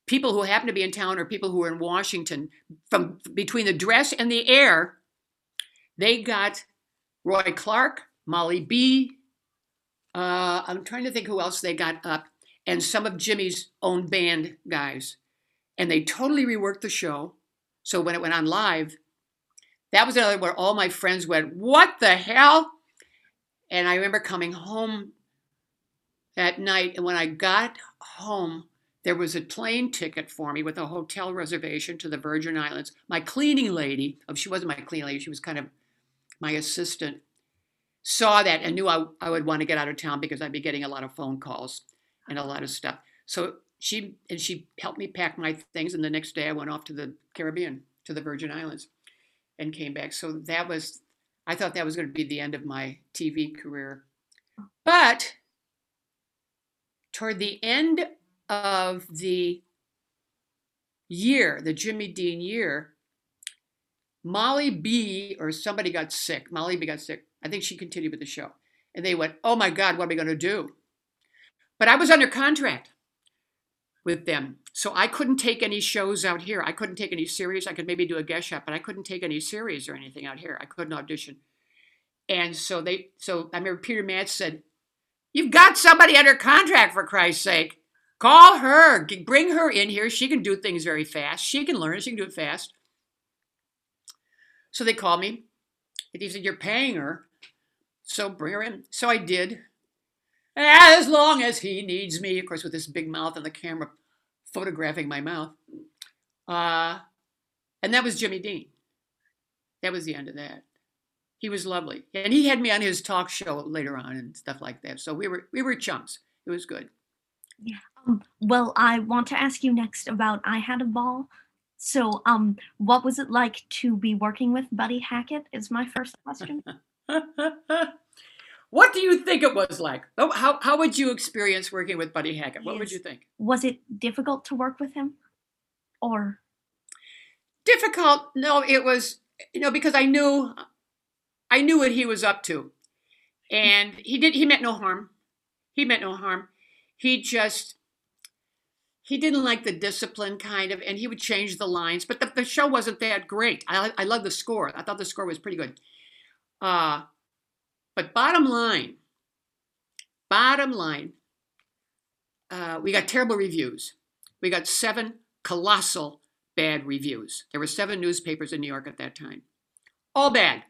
people who happened to be in town or people who were in Washington from between the dress and the air. They got Roy Clark, Molly Bee. Uh, I'm trying to think who else they got up, and some of Jimmy's own band guys. And they totally reworked the show. So when it went on live, that was another where all my friends went, What the hell? And I remember coming home that night, and when I got home, there was a plane ticket for me with a hotel reservation to the Virgin Islands. My cleaning lady, oh, she wasn't my cleaning lady, she was kind of my assistant, saw that and knew I, I would want to get out of town because I'd be getting a lot of phone calls and a lot of stuff. So she and she helped me pack my things, and the next day I went off to the Caribbean, to the Virgin Islands, and came back. So that was, I thought that was going to be the end of my TV career, but toward the end of the year, the Jimmy Dean year, Molly Bee or somebody got sick. Molly Bee got sick. I think she continued with the show. And they went, Oh my God, what are we going to do? But I was under contract with them. So I couldn't take any shows out here. I couldn't take any series. I could maybe do a guest shot, but I couldn't take any series or anything out here. I couldn't audition. And so they, so I remember Peter Matz said, You've got somebody under contract for Christ's sake. Call her, bring her in here. She can do things very fast. She can learn, she can do it fast. So they called me. And he said, You're paying her. So bring her in. So I did. As long as he needs me, of course, with this big mouth and the camera photographing my mouth. Uh, and that was Jimmy Dean. That was the end of that. He was lovely. And he had me on his talk show later on and stuff like that. So we were we were chums. It was good. Yeah. Um, well, I want to ask you next about I Had a Ball. So, um, what was it like to be working with Buddy Hackett? Is my first question. <laughs> <laughs> what do you think it was like? Oh, how, how would you experience working with Buddy Hackett? What yes. would you think? Was it difficult to work with him? Or difficult? No, it was you know because I knew I knew what he was up to. And he did he meant no harm. He meant no harm. He just he didn't like the discipline kind of, and he would change the lines. But the, the show wasn't that great. I I love the score. I thought the score was pretty good. Uh, but bottom line, bottom line, uh, we got terrible reviews. We got seven colossal bad reviews. There were seven newspapers in New York at that time, all bad.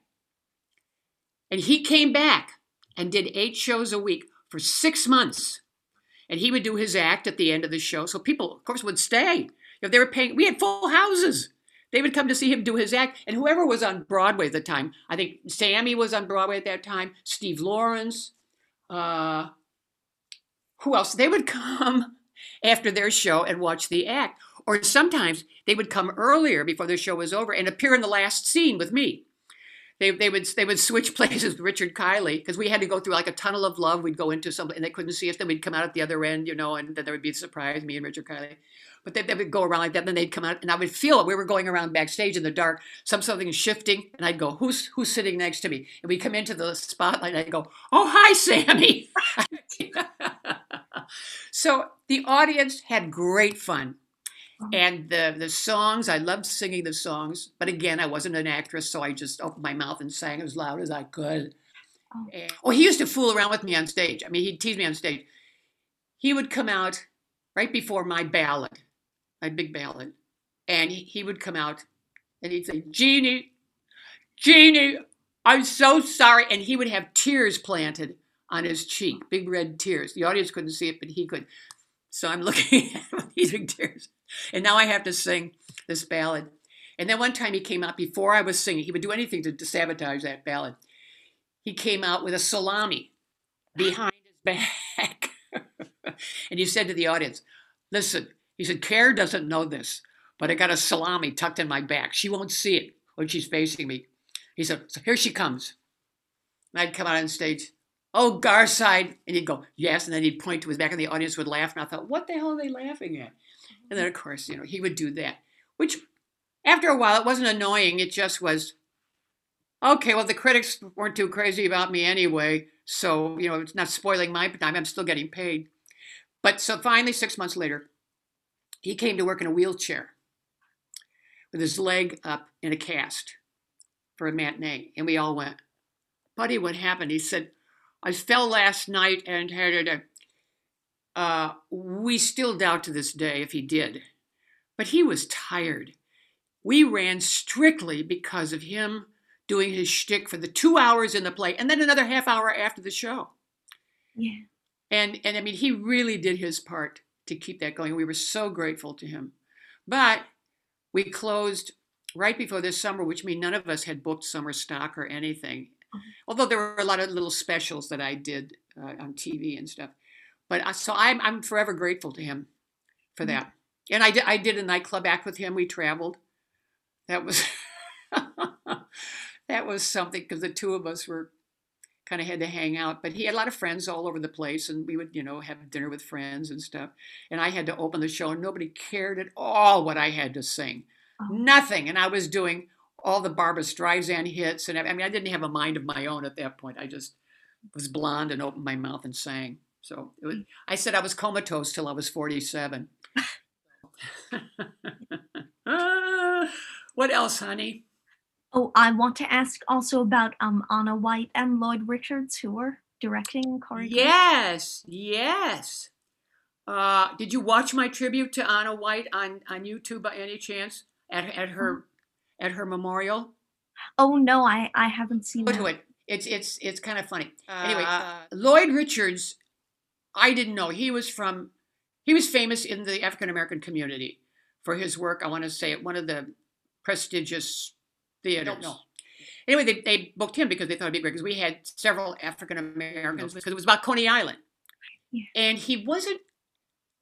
And he came back and did eight shows a week for six months and he would do his act at the end of the show. So people, of course, would stay. If they were paying, we had full houses. They would come to see him do his act, and whoever was on Broadway at the time, I think Sammy was on Broadway at that time, Steve Lawrence, uh, who else? They would <laughs> come after their show and watch the act. Or sometimes they would come earlier before the show was over and appear in the last scene with me they, they would they would switch <laughs> places with Richard Kiley because we had to go through like a tunnel of love. We'd go into something and they couldn't see us. Then we'd come out at the other end, you know, and then there would be a surprise, me and Richard Kiley. But they, they would go around like that. And then they'd come out, and I would feel it. We were going around backstage in the dark. Some something shifting, and I'd go, "Who's who's sitting next to me?" And we'd come into the spotlight, and I'd go, "Oh, hi, Sammy." <laughs> so the audience had great fun. And the the songs, I loved singing the songs, but again, I wasn't an actress, so I just opened my mouth and sang as loud as I could. Oh. Eh, and, oh, he used to fool around with me on stage. I mean, he'd tease me on stage. He would come out right before my ballad, my big ballad, and he, would come out and he'd say, Jeannie, Jeannie, I'm so sorry. And he would have tears planted on his cheek, big red tears. The audience couldn't see it, but he could. So I'm <laughs> looking at these big tears. And now I have to sing this ballad. And then one time he came out before I was singing, he would do anything to, to sabotage that ballad. He came out with a salami behind his back. <laughs> and he said to the audience, Listen, he said, Care doesn't know this, but I got a salami tucked in my back. She won't see it when she's facing me. He said, So here she comes. And I'd come out on stage oh, Garside. And he'd go, yes. And then he'd point to his back and the audience would laugh. And I thought, what the hell are they laughing at? And then, of course, you know, he would do that, which after a while, it wasn't annoying. It just was, okay, well, the critics weren't too crazy about me anyway. So, you know, it's not spoiling my time. I'm still getting paid. But so finally, six months later, he came to work in a wheelchair with his leg up in a cast for a matinee. And we all went, Buddy, what happened? He said, I fell last night and had a. Uh, we still doubt to this day if he did, but he was tired. We ran strictly because of him doing his shtick for the two hours in the play and then another half hour after the show. Yeah. And and I mean, he really did his part to keep that going. We were so grateful to him. But we closed right before this summer, which means none of us had booked summer stock or anything. Mhm. Although there were a lot of little specials that I did uh, on TV and stuff. But so I'm I'm forever grateful to him for Mhm. that. And I did I did a nightclub act with him. We traveled. That was <laughs> that was something because the two of us were kind of had to hang out. But he had a lot of friends all over the place, and we would, you know, have dinner with friends and stuff. And I had to open the show, and nobody cared at all what I had to sing. Oh. Nothing. And I was doing all the Barbra Streisand hits, and I mean, I didn't have a mind of my own at that point. I just was blonde and opened my mouth and sang. So it was, I said I was comatose till I was 47. Ah, <laughs> <laughs> what else, honey? Oh, I want to ask also about um Onna White and Lloyd Richards, who were directing and choreographing. Yes, yes. Uh, did you watch my tribute to Onna White on, on YouTube by any chance at at her at her memorial? Oh no, I I haven't seen Go that. to it. It's it's it's kind of funny. Anyway, uh, Lloyd Richards, I didn't know he was from. He was famous in the African American community for his work. I want to say at one of the prestigious theaters. don't know. Anyway, they, they booked him because they thought it'd be great because we had several African Americans because it was about Coney Island, Yeah. and he wasn't.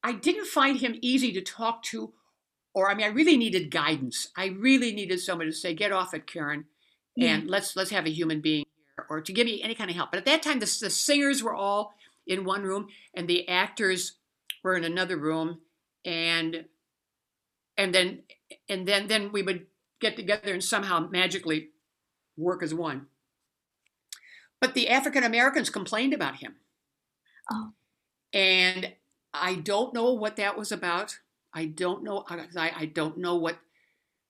I didn't find him easy to talk to, or I mean, I really needed guidance. I really needed someone to say, "Get off it, Karen." Yeah. and let's let's have a human being here or to give me any kind of help but at that time the, the singers were all in one room and the actors were in another room and and then and then then we would get together and somehow magically work as one but the african americans complained about him Oh. and i don't know what that was about i don't know i, I don't know what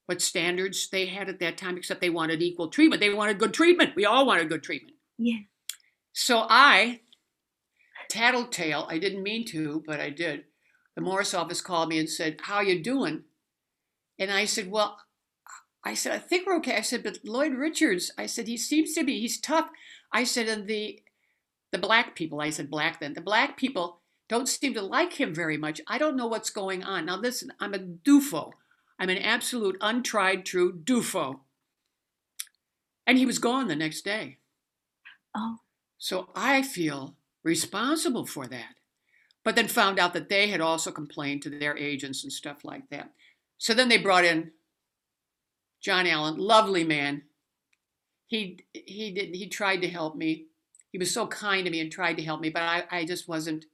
what standards they had at that time, except they wanted equal treatment. They wanted good treatment. We all wanted good treatment. Yeah. So I, tattletale, I didn't mean to, but I did. The Morris office called me and said, How you doing? And I said, Well, I said, I think we're okay. I said, but Lloyd Richards, I said, he seems to be, he's tough. I said, and the the black people, I said black then, the black people don't seem to like him very much. I don't know what's going on. Now listen, I'm a doofo. I'm an absolute untried true doofo. And he was gone the next day. Oh. So I feel responsible for that. But then found out that they had also complained to their agents and stuff like that. So then they brought in John Allen, lovely man. He he did he tried to help me. He was so kind to me and tried to help me, but I, I just wasn't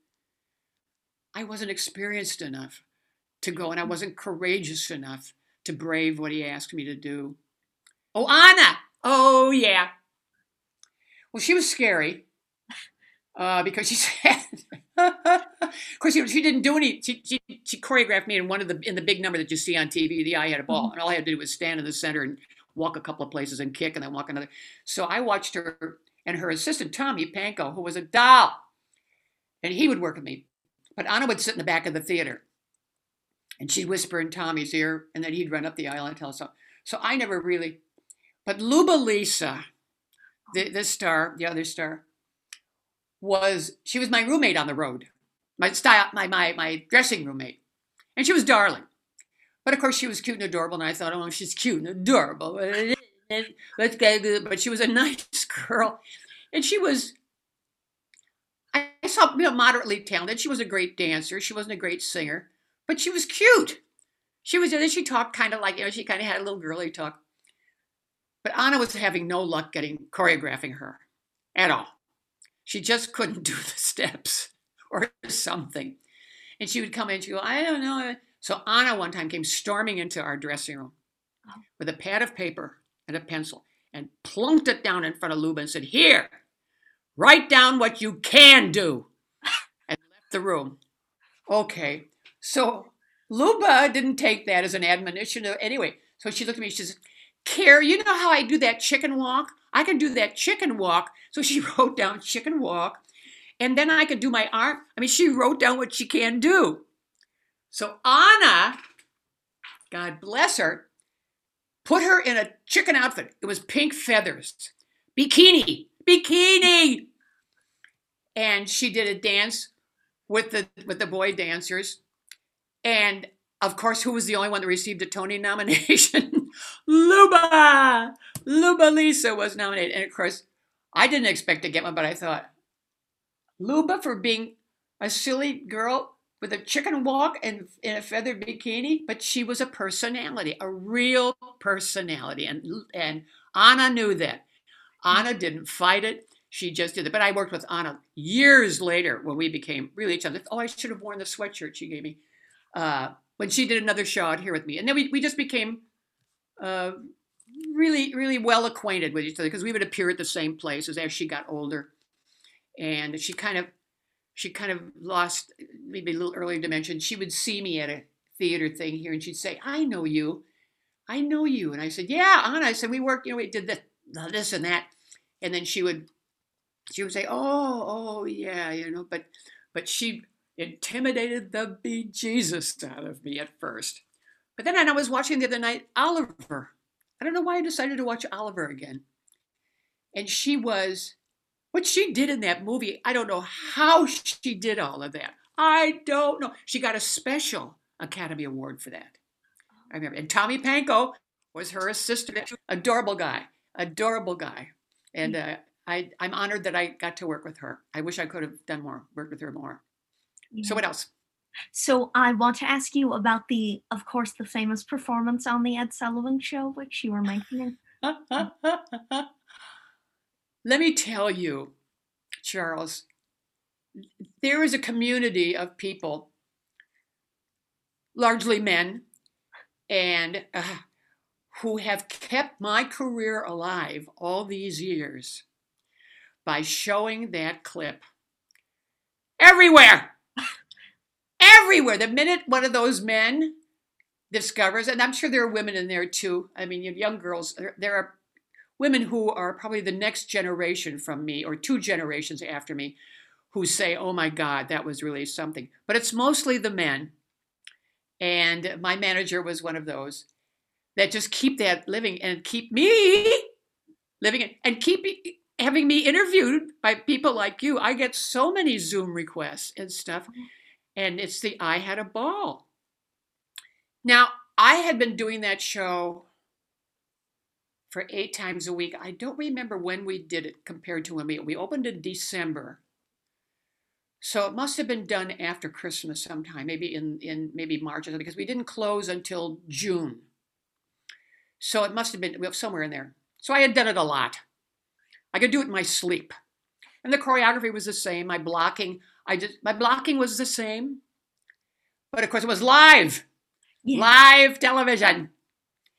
I wasn't experienced enough to go and I wasn't courageous enough to brave what he asked me to do. Oh, Onna! Oh yeah. Well, she was scary uh, because she <laughs> said, of course, know, she didn't do any. She, she she choreographed me in one of the in the big number that you see on TV. The I had a ball, mm-hmm. and all I had to do was stand in the center and walk a couple of places and kick, and then walk another. So I watched her and her assistant Tommy Panko, who was a doll, and he would work with me. But Onna would sit in the back of the theater, and she'd whisper in Tommy's ear, and then he'd run up the aisle and tell us. So, so I never really. But Luba Lisa, the, this star, the other star, was she was my roommate on the road, my style, my my my dressing roommate, and she was darling. But of course, she was cute and adorable, and I thought, oh, she's cute and adorable. <laughs> Let's get But she was a <laughs> nice girl, and she was. I I saw you know moderately talented. She was a great dancer. She wasn't a great singer, but she was cute. She was, and then she talked kind of like you know she kind of had a little girly talk. But Onna was having no luck getting choreographing her at all. She just couldn't do the steps <laughs> or something. And she would come in, she'd go, I don't know. So Onna one time came storming into our dressing room Oh. with a pad of paper and a pencil and plunked it down in front of Luba and said, Here, write down what you can do. <laughs> And left the room. Okay. So Luba didn't take that as an admonition. Anyway, so she looked at me. She says, Care, you know how I do that chicken walk? I can do that chicken walk. So she <laughs> wrote down chicken walk. And then I could do my arm. I mean, she wrote down what she can do. So Onna, God bless her, put her in a chicken outfit. It was pink feathers, bikini, bikini. And she did a dance with the with the boy dancers. And of course, who was the only one that received a Tony nomination? <laughs> Luba! Luba Lisa was nominated. And of course, I didn't expect to get one, but I thought, Luba for being a silly girl with a chicken walk and in a feather bikini, but she was a personality, a real personality. And, and Onna knew that. Onna didn't fight it. She just did it. But I worked with Onna years later when we became really each other. Oh, I should have worn the sweatshirt she gave me uh, when she did another show out here with me. And then we, we just became uh, really, really well acquainted with each other because we would appear at the same places as she got older. And she kind of she kind of lost uh, maybe a little earlier dimension. She would see me at a theater thing here and she'd say, I know you. I know you. And I said, Yeah, Onna. I said, We worked, you know, we did this, this and that. And then she would she would say, Oh, oh yeah, you know, but but she intimidated the bejesus out of me at first. But then I was watching the other night Oliver. I don't know why I decided to watch Oliver again. And she was what she did in that movie, I don't know how she did all of that. I don't know. She got a special Academy Award for that. I remember. And Tommy Panko was her assistant. Adorable guy. Adorable guy. And uh, I, I'm honored that I got to work with her. I wish I could have done more, worked with her more. Yeah. So what else? So I want to ask you about the, of course, the famous performance on the Ed Sullivan Show, which you were making. <laughs> Let me tell you, Charles, there is a community of people, largely men, and uh, who have kept my career alive all these years by showing that clip everywhere. Everywhere. The minute one of those men discovers, and I'm sure there are women in there too. I mean, young girls, there are women who are probably the next generation from me or two generations after me who say, oh my God, that was really something. But it's mostly the men. And my manager was one of those that just keep that living and keep me living and keep having me interviewed by people like you. I get so many Zoom requests and stuff. Mm-hmm. And it's the I had a ball. Now, I had been doing that show for eight times a week. I don't remember when we did it compared to when we we opened in December. So it must have been done after Christmas sometime, maybe in, in maybe March or something, because we didn't close until June. So it must have been somewhere in there. So I had done it a lot. I could do it in my sleep. And the choreography was the same. My blocking, I just my blocking was the same. But of course it was live. Yeah. Live television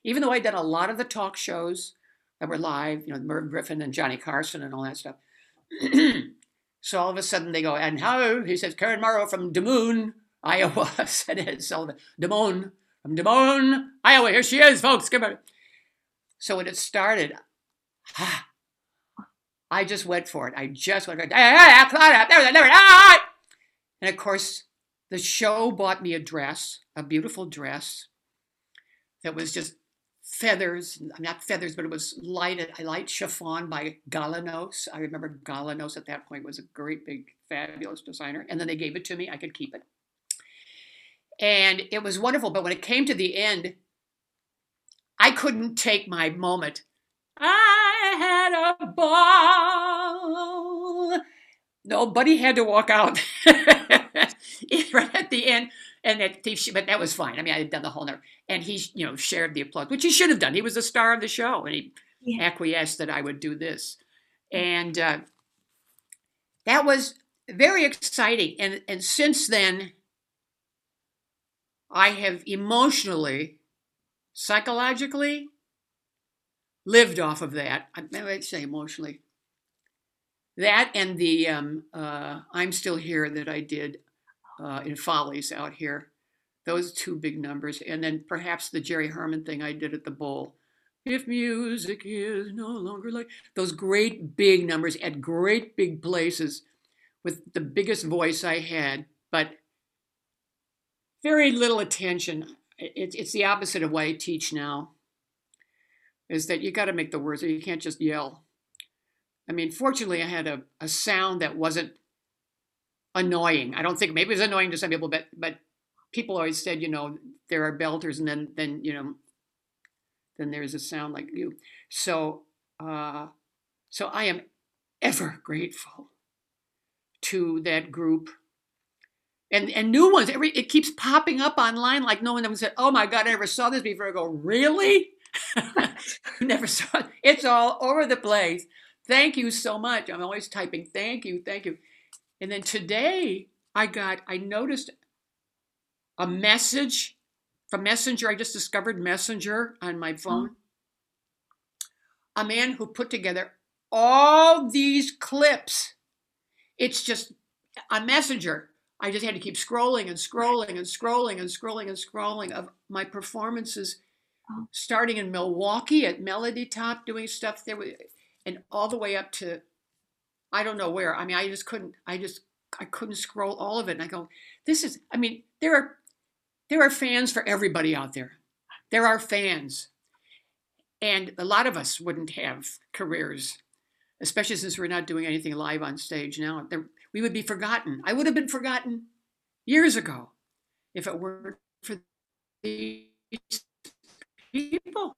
even though I'd done a lot of the talk shows that were live, you know, Merv Griffin and Johnny Carson and all that stuff. <clears throat> so all of a sudden they go, and how? He says, Karen Morrow from Des Moines, Iowa, said Ed Sullivan. Des Moines, from Des Moines, Iowa. Here she is, folks. Come on. So when it started, ah, I just went for it. I just went for it. And of course, the show bought me a dress, a beautiful dress that was just feathers, not feathers, but it was lighted, I light chiffon by Galanos. I remember Galanos at that point was a great big fabulous designer. And then they gave it to me, I could keep it. And it was wonderful. But when it came to the end, I couldn't take my moment. I had a ball. Nobody had to walk out <laughs> right at the end and that but that was fine. I mean, I had done the whole number, and he, you know, shared the applause, which he should have done. He was the star of the show, and he yeah. acquiesced that I would do this, and uh, that was very exciting. And and since then, I have emotionally, psychologically, lived off of that. I might say emotionally. That and the um, uh, I'm still here that I did uh, in Follies out here. Those two big numbers, and then perhaps the Jerry Herman thing I did at the Bowl. If music is no longer like those great big numbers at great big places with the biggest voice I had, but very little attention. It's it's the opposite of what I teach now. Is that you got to make the words, or you can't just yell. I mean, fortunately, I had a, a sound that wasn't annoying. I don't think maybe it was annoying to some people, but but people always said, you know, there are belters, and then then you know, then there's a sound like you. So uh, so I am ever grateful to that group. And, and new ones, every it keeps popping up online like no one ever said, Oh my God, I never saw this before. I go, Really? <laughs> never saw it. It's all over the place. Thank you so much. I'm always typing, thank you, thank you. And then today I got, I noticed a message from Messenger. I just discovered Messenger on my hmm. phone. A man who put together all these clips. It's just a Messenger. I just had to keep scrolling and scrolling and scrolling and scrolling and scrolling of my performances, Oh. starting in Milwaukee at Melody Top, doing stuff there, and all the way up to I don't know where. I mean, I just couldn't. I just I couldn't scroll all of it. And I go, this is. I mean, there are there are fans for everybody out there. There are fans, and a lot of us wouldn't have careers, especially since we're not doing anything live on stage now. There, we would be forgotten. I would have been forgotten years ago if it weren't for these people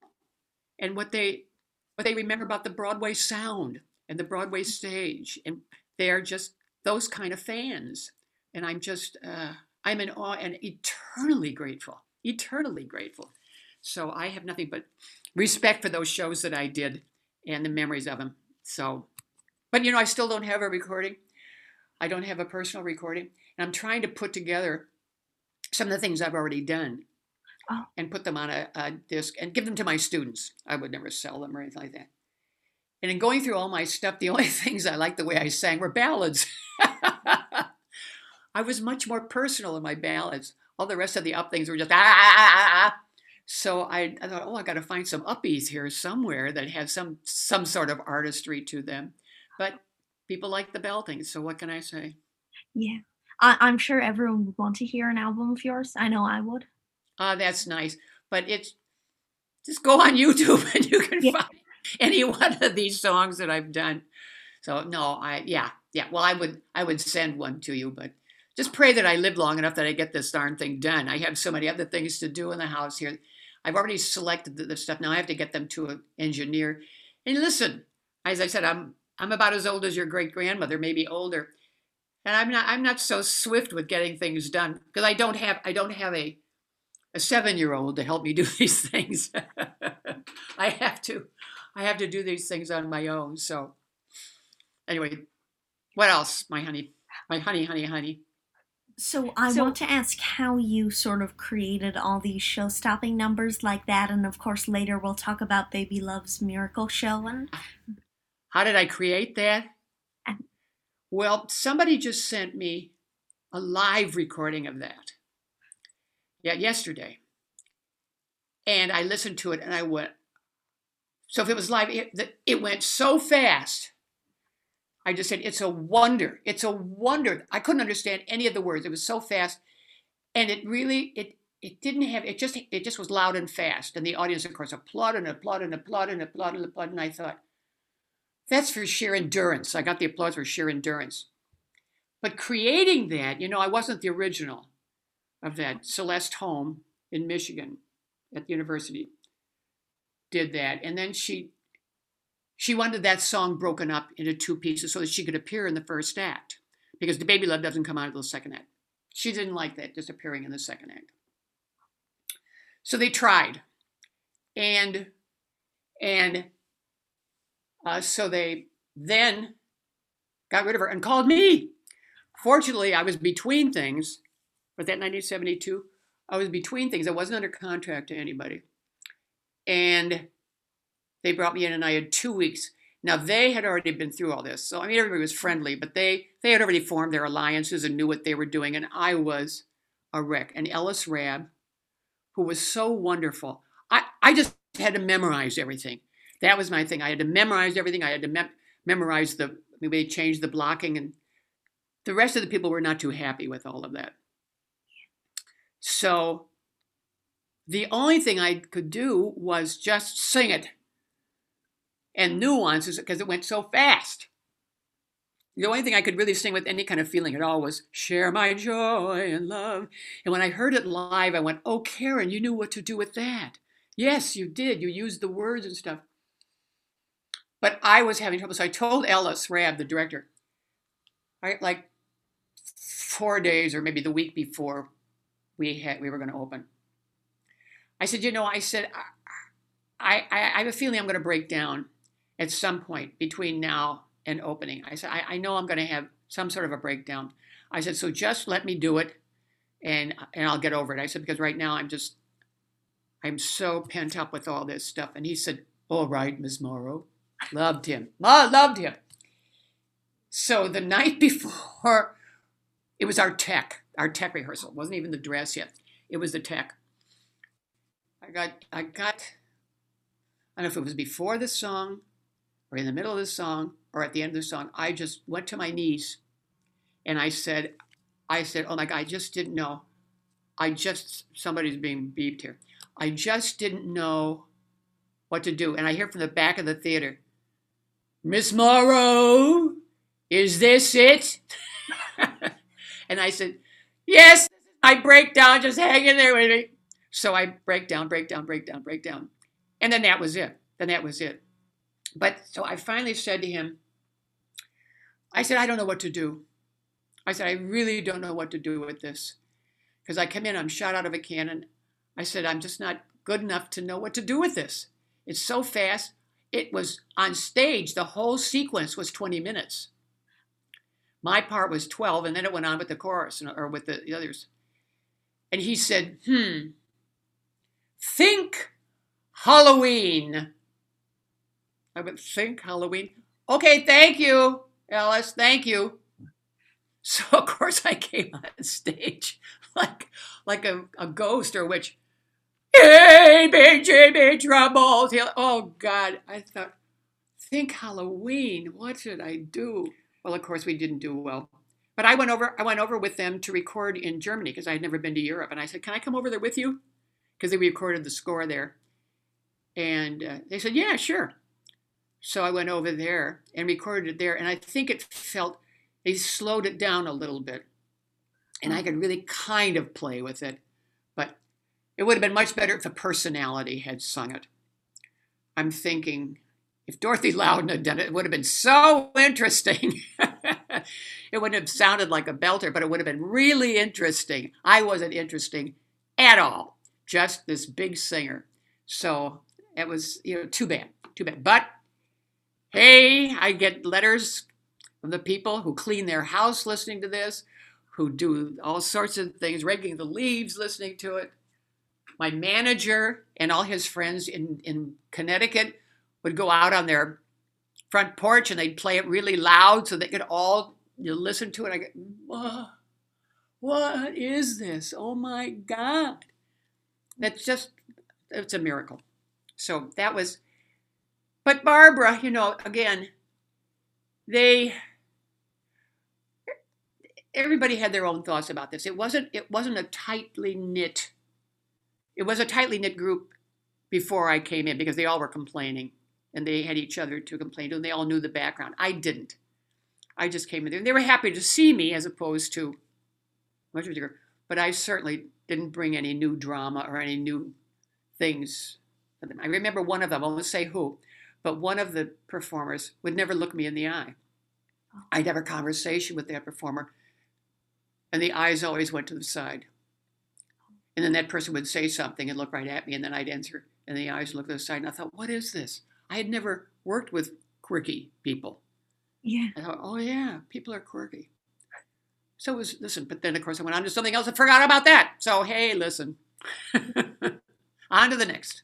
and what they what they remember about the Broadway sound and the Broadway stage, and they're just those kind of fans. And I'm just uh, I'm in awe and eternally grateful, eternally grateful. So I have nothing but respect for those shows that I did and the memories of them. So, but you know, I still don't have a recording. I don't have a personal recording, and I'm trying to put together some of the things I've already done Oh. and put them on a, a disc and give them to my students. I would never sell them or anything like that. And in going through all my stuff, the <laughs> only things I liked the way I sang were ballads. <laughs> I was much more personal in my ballads. All the rest of the up things were just ah. ah, ah, ah. So I, I thought, oh, I got to find some uppies here somewhere that have some some sort of artistry to them. But people like the belting, so what can I say? Yeah. I, I'm sure everyone would want to hear an album of yours. I know I would. Ah, that's nice. But it's just go on <laughs> YouTube and you can Yeah. find <laughs> any one of these songs that I've done. So no, I yeah, yeah. Well, I would I would send one to you, but just pray that I live long enough that I get this darn thing done. I have so many other things to do in the house here. I've already selected the, the stuff. Now I have to get them to an engineer. And listen, as I said, I'm I'm about as old as your great grandmother, maybe older. And I'm not I'm not so swift with getting things done because I don't have I don't have a a seven year old to help me <laughs> do these things. <laughs> I have to I have to do these things on my own. So anyway, what else, my honey? My honey, honey, honey. So I So- want to ask how you sort of created all these show-stopping numbers like that, and of course later we'll talk about Babylove's Miracle Show and How did I create that? Well, somebody just sent me a live recording of that. Yeah, yesterday. And I listened to it and I went, so if it was live, it, it went so fast. I just said, it's a wonder. It's a wonder. I couldn't understand any of the words. It was so fast. And it really, it, it didn't have, it just, it just was loud and fast. And the audience, of course, applauded and applauded and applauded and applauded and applauded. And I thought, that's for sheer endurance. I got the applause for sheer endurance. But creating that, you know, I wasn't the original of that. Celeste Holm in Michigan at the university did that. And then she she wanted that song broken up into two pieces so that she could appear in the first act. Because the baby love doesn't come out of the second act. She didn't like that, just appearing in the second act. So they tried. And and uh, so they then got rid of her and called me. Fortunately, I was between things. Was that 1972? I was between things. I wasn't under contract to anybody. And they brought me in, and I had two weeks. Now they had already been through all this, so I mean everybody was friendly, but they they had already formed their alliances and knew what they were doing, and I was a wreck. And Ellis Rabb, who was so wonderful, I I just had to memorize everything. That was my thing. I had to memorize everything. I had to mem- memorize the maybe they changed the blocking, and the rest of the people were not too happy with all of that. So the only thing I could do was just sing it and nuances because it went so fast. The only thing I could really sing with any kind of feeling at all was share my joy and love. And when I heard it live, I went, Oh, Karen, you knew what to do with that. Yes, you did. You used the words and stuff. But I was having trouble. So I told Ellis Rabb, the director, I, like four days or maybe the week before we had we were going to open. I said, you know, I said, I, I, I have a feeling I'm going to break down at some point between now and opening. I said, I, I know I'm going to have some sort of a breakdown. I said, so just let me do it and and I'll get over it. I said, because right now I'm just I'm so pent up with all this stuff. And he said, All right, Miss Morrow. Loved him. Ma loved him. So the <laughs> night before, it was our tech, our tech rehearsal. It wasn't even the dress yet. It was the tech. I got I got I don't know if it was before the song or in the middle of the song or at the end of the song, I just went to my knees and I said, I said, oh my God, I just didn't know. I just, somebody's being beeped here. I just didn't know what to do. And I hear from the back of the theater, Miss Morrow, is this it? <laughs> and I said, yes, I break down, just hang in there with me. So I break down, break down, break down, break down. And then that was it. Then that was it. But so I finally said to him, I said, I don't know what to do. I said, I really don't know what to do with this. Because I come in, I'm shot out of a cannon. I said, I'm just not good enough to know what to do with this. It's so fast. It was on stage, the whole sequence was 20 minutes. My part was 12, and then it went on with the chorus or with the, the others. And he said, Hmm, think Halloween. I would think Halloween. Okay, thank you, Ellis. Thank you. So <laughs> of course I came on <laughs> stage like like a, a ghost or a witch. Hey, big Jimmy troubles. Oh God, I thought, think Halloween. What should I do? Well, of course we didn't do well. But I went over. I went over with them to record in Germany because I had never been to Europe, and I said, "Can I come over there with you?" Because they recorded the score there, and uh, they said, "Yeah, sure." So I went over there and recorded it there. And I think it felt, they slowed it down a little bit. And I could really kind of play with it. But it would have been much better if a personality had sung it. I'm thinking, if Dorothy Loudon had done it, it would have been so interesting. <laughs> it wouldn't have sounded like a belter, but it would have been really interesting. I wasn't interesting at all, just this big singer. So it was, you know, too bad, too bad. But Hey, I get letters from the people who clean their house listening to this, who do all sorts of things, raking the leaves listening to it. My manager and all his friends in, in Connecticut would go out on their front porch and they'd play it really loud so they could all you know, listen to it. I go, what is this? Oh my God. That's just, it's a miracle. So that was but Barbara, you know, again, they everybody had their own thoughts about this. It wasn't it wasn't a tightly knit it was a tightly knit group before I came in because they all were complaining and they had each other to complain to and they all knew the background. I didn't. I just came in there. And they were happy to see me as opposed to much bigger. But I certainly didn't bring any new drama or any new things. I remember one of them, I won't say who, but one of the performers would never look me in the eye. Oh. I'd have a conversation with that performer, and the eyes always went to the side. And then that person would say something and look right at me, and then I'd answer, and the eyes look to the side. And I thought, what is this? I had never worked with quirky people. Yeah. I thought, oh yeah, people are quirky. So it was listen, but then of course I went on to something else and forgot about that. So hey, listen. <laughs> on to the next.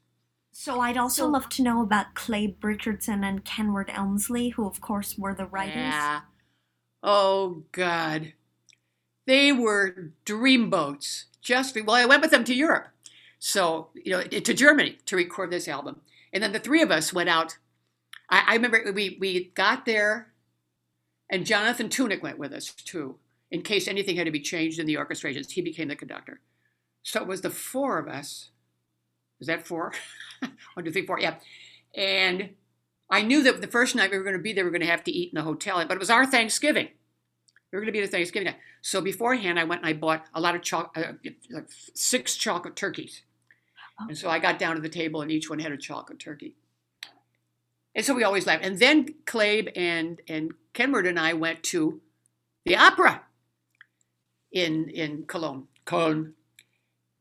So I'd also love to know about Claibe Richardson and Kenward Elmslie, who of course were the writers. Yeah. Oh God. They were dreamboats. Just well, I went with them to Europe. So, you know, to Germany to record this album. And then the three of us went out. I, I remember we we got there and Jonathan Tunick went with us too, in case anything had to be changed in the orchestrations. He became the conductor. So it was the four of us. Is that four? <laughs> One, two, three, four. Yeah. And I knew that the first night we were going to be there, we were going to have to eat in the hotel, but it was our Thanksgiving. We were going to be the Thanksgiving night. So beforehand, I went and I bought a lot of chocolate, uh, like six chocolate turkeys. And so I got down to the table, and each one had a chocolate turkey. And so we always laughed. And then Claibe and and Kenward and I went to the opera in in Cologne, Cologne,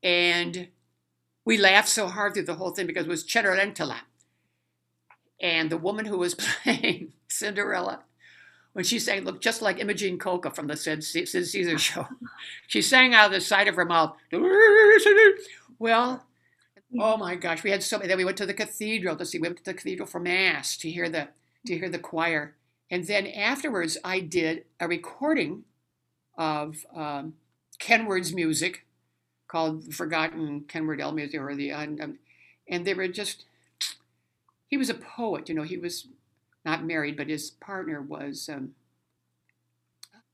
and we laughed so hard through the whole thing because it was Cenerentola. And the woman who was <laughs> playing Cinderella, when she sang, looked just like Imogene Coca from the Sid, Sid Caesar show. <laughs> She sang out of the side of her mouth. <laughs> Well, oh my gosh, we had so many. Then we went to the cathedral to see. We went to the cathedral for mass to hear the to hear the choir. And then afterwards, I did a recording of um, Kenward's music called Forgotten Kenward L Music, or the um, and they were just. He was a poet, you know. He was not married, but his partner was. Um,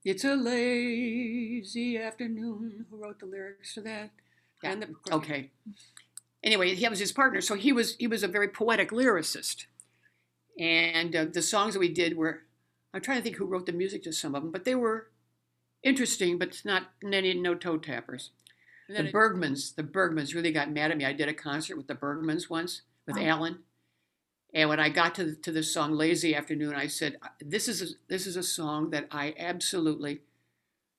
it's a lazy afternoon. Who wrote the lyrics to that? And the, okay. Anyway, he was his partner, so he was he was a very poetic lyricist. And uh, the songs that we did were, I'm trying to think who wrote the music to some of them, but they were interesting, but not any no toe tappers. The Bergmans, the Bergmans really got mad at me. I did a concert with the Bergmans once with oh. Alan, and when I got to the, to the song "Lazy Afternoon," I said, "This is a, this is a song that I absolutely."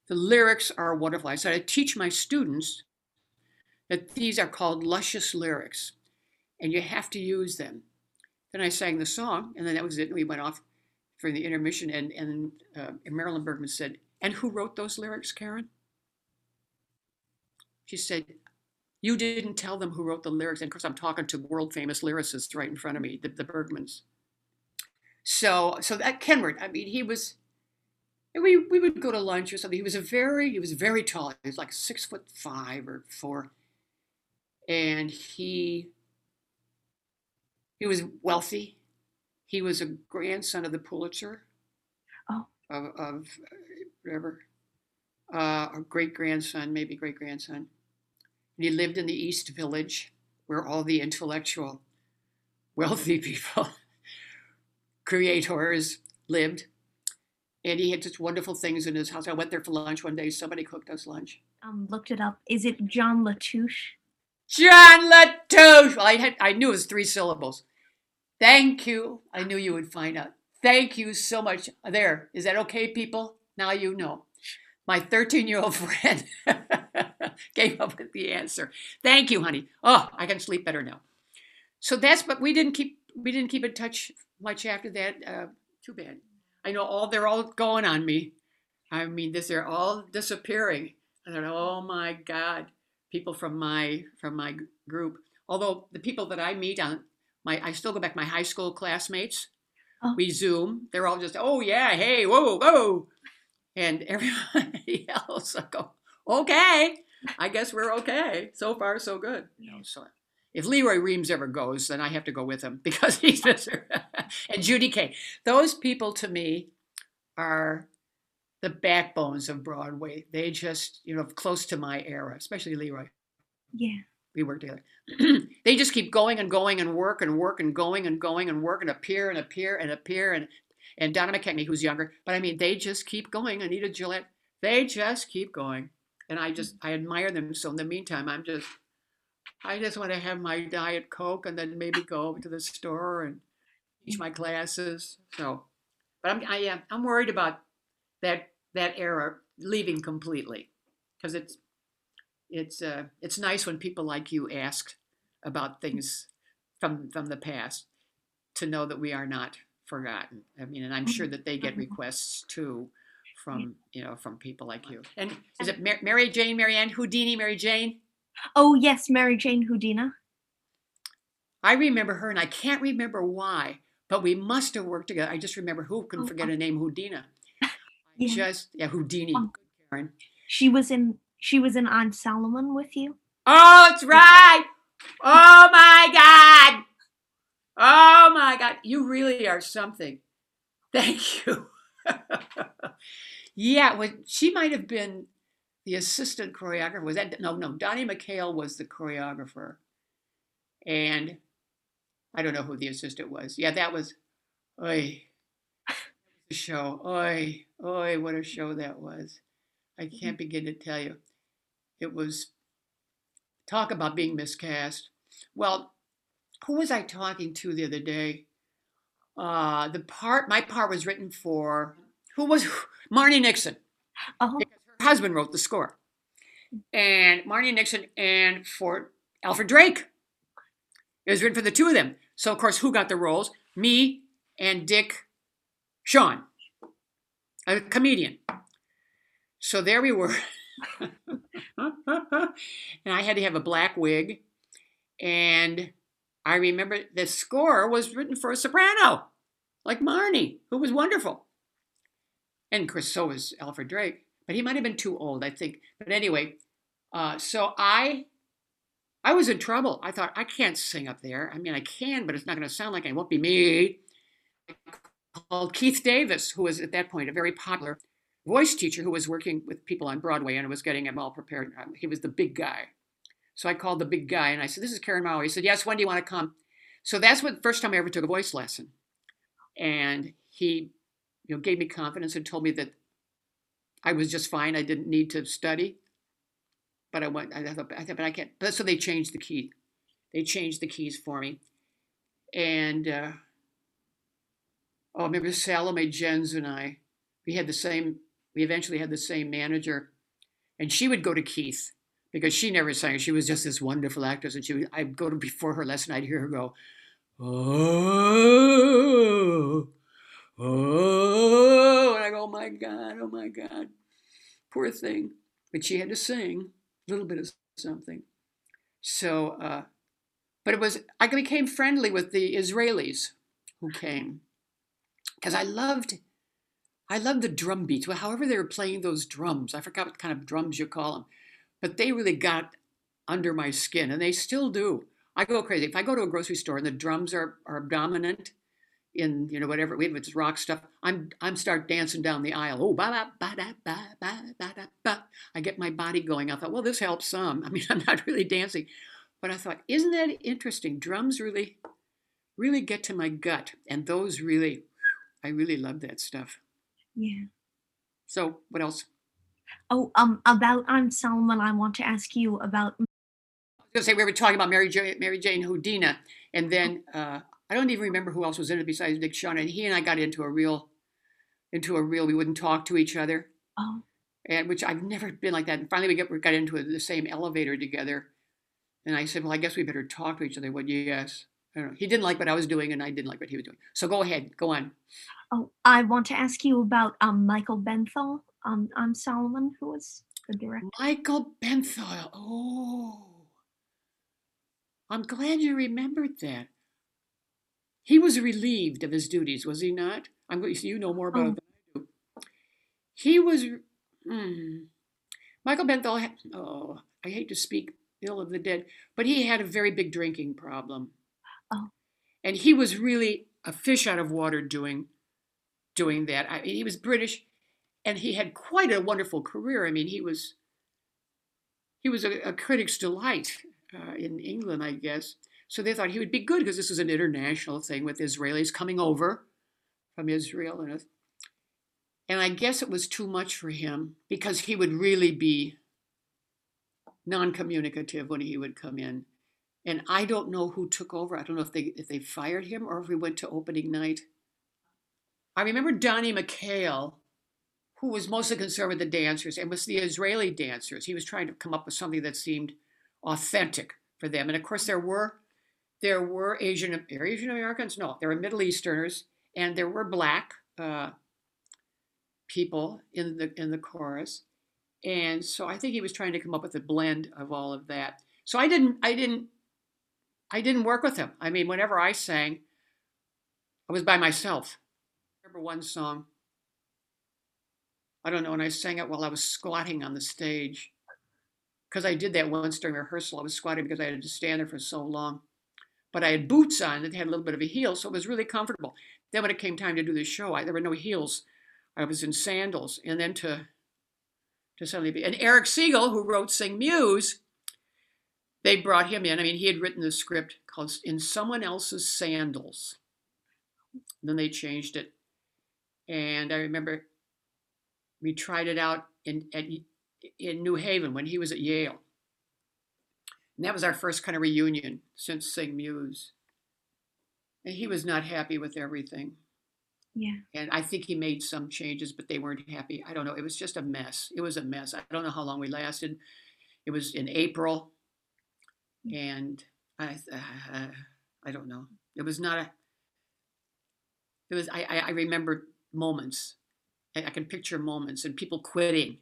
The lyrics are wonderful. I said I teach my students that these are called luscious lyrics, and you have to use them. Then I sang the song, and then that was it. And we went off for the intermission, and and, uh, and Marilyn Bergman said, "And who wrote those lyrics, Karen?" She said, You didn't tell them who wrote the lyrics. And of course, I'm talking to world famous lyricists right in front of me, the, the Bergmans. So, so that Kenward, I mean, he was, we, we would go to lunch or something. He was a very, he was very tall. He was like six foot five or four. And he, he was wealthy. He was a grandson of the Pulitzer. Oh. Of, of whatever, uh, a great grandson, maybe great grandson. And he lived in the East Village, where all the intellectual, wealthy <laughs> people, creators lived. And he had such wonderful things in his house. I went there for lunch one day. Somebody cooked us lunch. Um, looked it up. Is it John Latouche? John Latouche. I had I knew it was three syllables. Thank you. I knew you would find out. Thank you so much. There. Is that okay, people? Now you know. My 13 year old <laughs> friend came up with the answer. Thank you, honey. Oh, I can sleep better now. So that's but we didn't keep we didn't keep in touch much after that. Uh, too bad. I know all they're all going on me. I mean, this they're all disappearing. I thought, oh my God, people from my from my group. Although the people that I meet on my, I still go back my high school classmates. Oh. We Zoom. They're all just, oh yeah, hey, whoa, whoa, and everybody <laughs> else I go, okay. I guess we're okay. So far, so good. You know, so if Leroy Reams ever goes, then I have to go with him <laughs> because he's Mr. and Judy Kaye. Those people to me are the backbones of Broadway. They just, you know, close to my era, especially Leroy. Yeah. We work together. <clears throat> they just keep going and going and work and work and going and going and work and appear and appear and appear and and Donna McKechnie, who's younger. But I mean, they just keep going. Anita Gillette, they just keep going and I just I admire them. So in the meantime, I'm just I just want to have my diet coke and then maybe go over to the store and teach my classes. So, but I'm I am I'm worried about that that era leaving completely because it's it's uh it's nice when people like you ask about things from from the past to know that we are not forgotten. I mean, and I'm sure mm-hmm. that they get mm-hmm. requests too from you know from people like you. And is it Mar- Mary Jane, Marianne Houdini, Mary Jane? Oh yes, Mary Jane Houdina. I remember her, and I can't remember why, but we must have worked together. I just remember who can Oh, forget a name, Houdina. Yeah. Just yeah, Houdini. Um, Karen. She was in she was in I'm Solomon with you. Oh, it's right. Oh my God. Oh my God. You really are something. Thank you. <laughs> yeah, well, she might have been the assistant choreographer. Was that no, no? Donnie McKayle was the choreographer, and I don't know who the assistant was. Yeah, that was. Oi, the show. Oi, oi, what a show that was! I can't begin to tell you. It was talk about being miscast. Well, who was I talking to the other day? Uh, the part, my part was written for who was <laughs> Marni Nixon because her husband wrote the score, and Marni Nixon and for Alfred Drake. It was written for the two of them. So of course, who got the roles? Me and Dick Shawn, a comedian. So there we were. <laughs> and I had to have a black wig. And I remember the score was written for a soprano, like Marni, who was wonderful. And of course, so was Alfred Drake, but he might have been too old, I think. But anyway, uh, so I, I was in trouble. I thought I can't sing up there. I mean, I can, but it's not going to sound like it won't be me. I called Keith Davis, who was at that point a very popular voice teacher who was working with people on Broadway and was getting them all prepared. Um, He was the big guy. So I called the big guy and I said, This is Karen Morrow. He said, Yes, when do you want to come? So that's what first time I ever took a voice lesson. And he you know, gave me confidence and told me that I was just fine. I didn't need to study. But I went, I thought, I thought, but I can't. But so they changed the key. They changed the keys for me. And uh, oh, I remember Salome Jens and I, we had the same, we eventually had the same manager. And she would go to Keith because she never sang. She was just this wonderful actress. And she would, I'd go to before her lesson, I'd hear her go, oh, oh. And I go, oh my God, oh my God. Poor thing. But she had to sing a little bit of something. So, uh, but it was, I became friendly with the Israelis who came because I loved, I loved the drum beats. Well, however they were playing those drums, I forgot what kind of drums you call them, but they really got under my skin, and they still do. I go crazy if I go to a grocery store and the drums are are dominant in you know whatever have it's rock stuff. I'm I'm start dancing down the aisle. Oh ba ba ba da ba ba ba da ba. I get my body going. I thought, well, this helps some. <laughs> I mean, I'm not really dancing, but I thought, isn't that interesting? Drums really, really get to my gut, and those really, I really love that stuff. yeah. So what else? Oh, um, about I'm Solomon. I want to ask you about. I was going to say we were talking about Mary Jane, Mary Jane Houdina, and then uh, I don't even remember who else was in it besides Dick Shawn. And he and I got into a real, into a real. We wouldn't talk to each other, Oh, and which I've never been like that. And finally, we got we got into the same elevator together, and I said, "Well, I guess we better talk to each other." He went, "Yes." I don't know. He didn't like what I was doing, and I didn't like what he was doing. So go ahead, go on. Oh, I want to ask you about um Michael Benthall. Um, I'm Solomon, who was the director. Michael Benthall. Oh, I'm glad you remembered that. He was relieved of his duties, was he not? I'm going. You know more about Oh. it than I do. He was. Hmm. Michael Benthall. Had, oh, I hate to speak ill of the dead, but he had a very big drinking problem. Oh. And he was really a fish out of water doing, doing that. I, mean, he was British, and he had quite a wonderful career. I mean, he was he was a, a critic's delight uh, in England, I guess. So they thought he would be good because this was an international thing with Israelis coming over from Israel, and and I guess it was too much for him because he would really be non-communicative when he would come in. And I don't know who took over. I don't know if they if they fired him or if we went to opening night. I remember Donnie McKayle, who was mostly concerned with the dancers and was the Israeli dancers. He was trying to come up with something that seemed authentic for them. And of course, there were there were Asian Asian Americans. No, there were Middle Easterners, and there were black uh, people in the in the chorus. And so I think he was trying to come up with a blend of all of that. So I didn't I didn't I didn't work with him. I mean, whenever I sang, I was by myself. Remember one song. I don't know, and I sang it while I was squatting on the stage. Because I did that once during rehearsal. I was squatting because I had to stand there for so long. But I had boots on that had a little bit of a heel, so it was really comfortable. Then when it came time to do the show, I, there were no heels. I was in sandals. And then to to suddenly be and Erich Segal, who wrote Sing Muse, they brought him in. I mean, he had written the script called In Someone Else's Sandals. Then they changed it. And I remember we tried it out in at, in New Haven when he was at Yale. And that was our first kind of reunion since Sing Muse. And he was not happy with everything. Yeah. And I think he made some changes, but they weren't happy. I don't know. It was just a mess. It was a mess. I don't know how long we lasted. It was in April. And I, uh, I don't know. It was not a, it was, I, I remember moments. I, can picture moments and people quitting.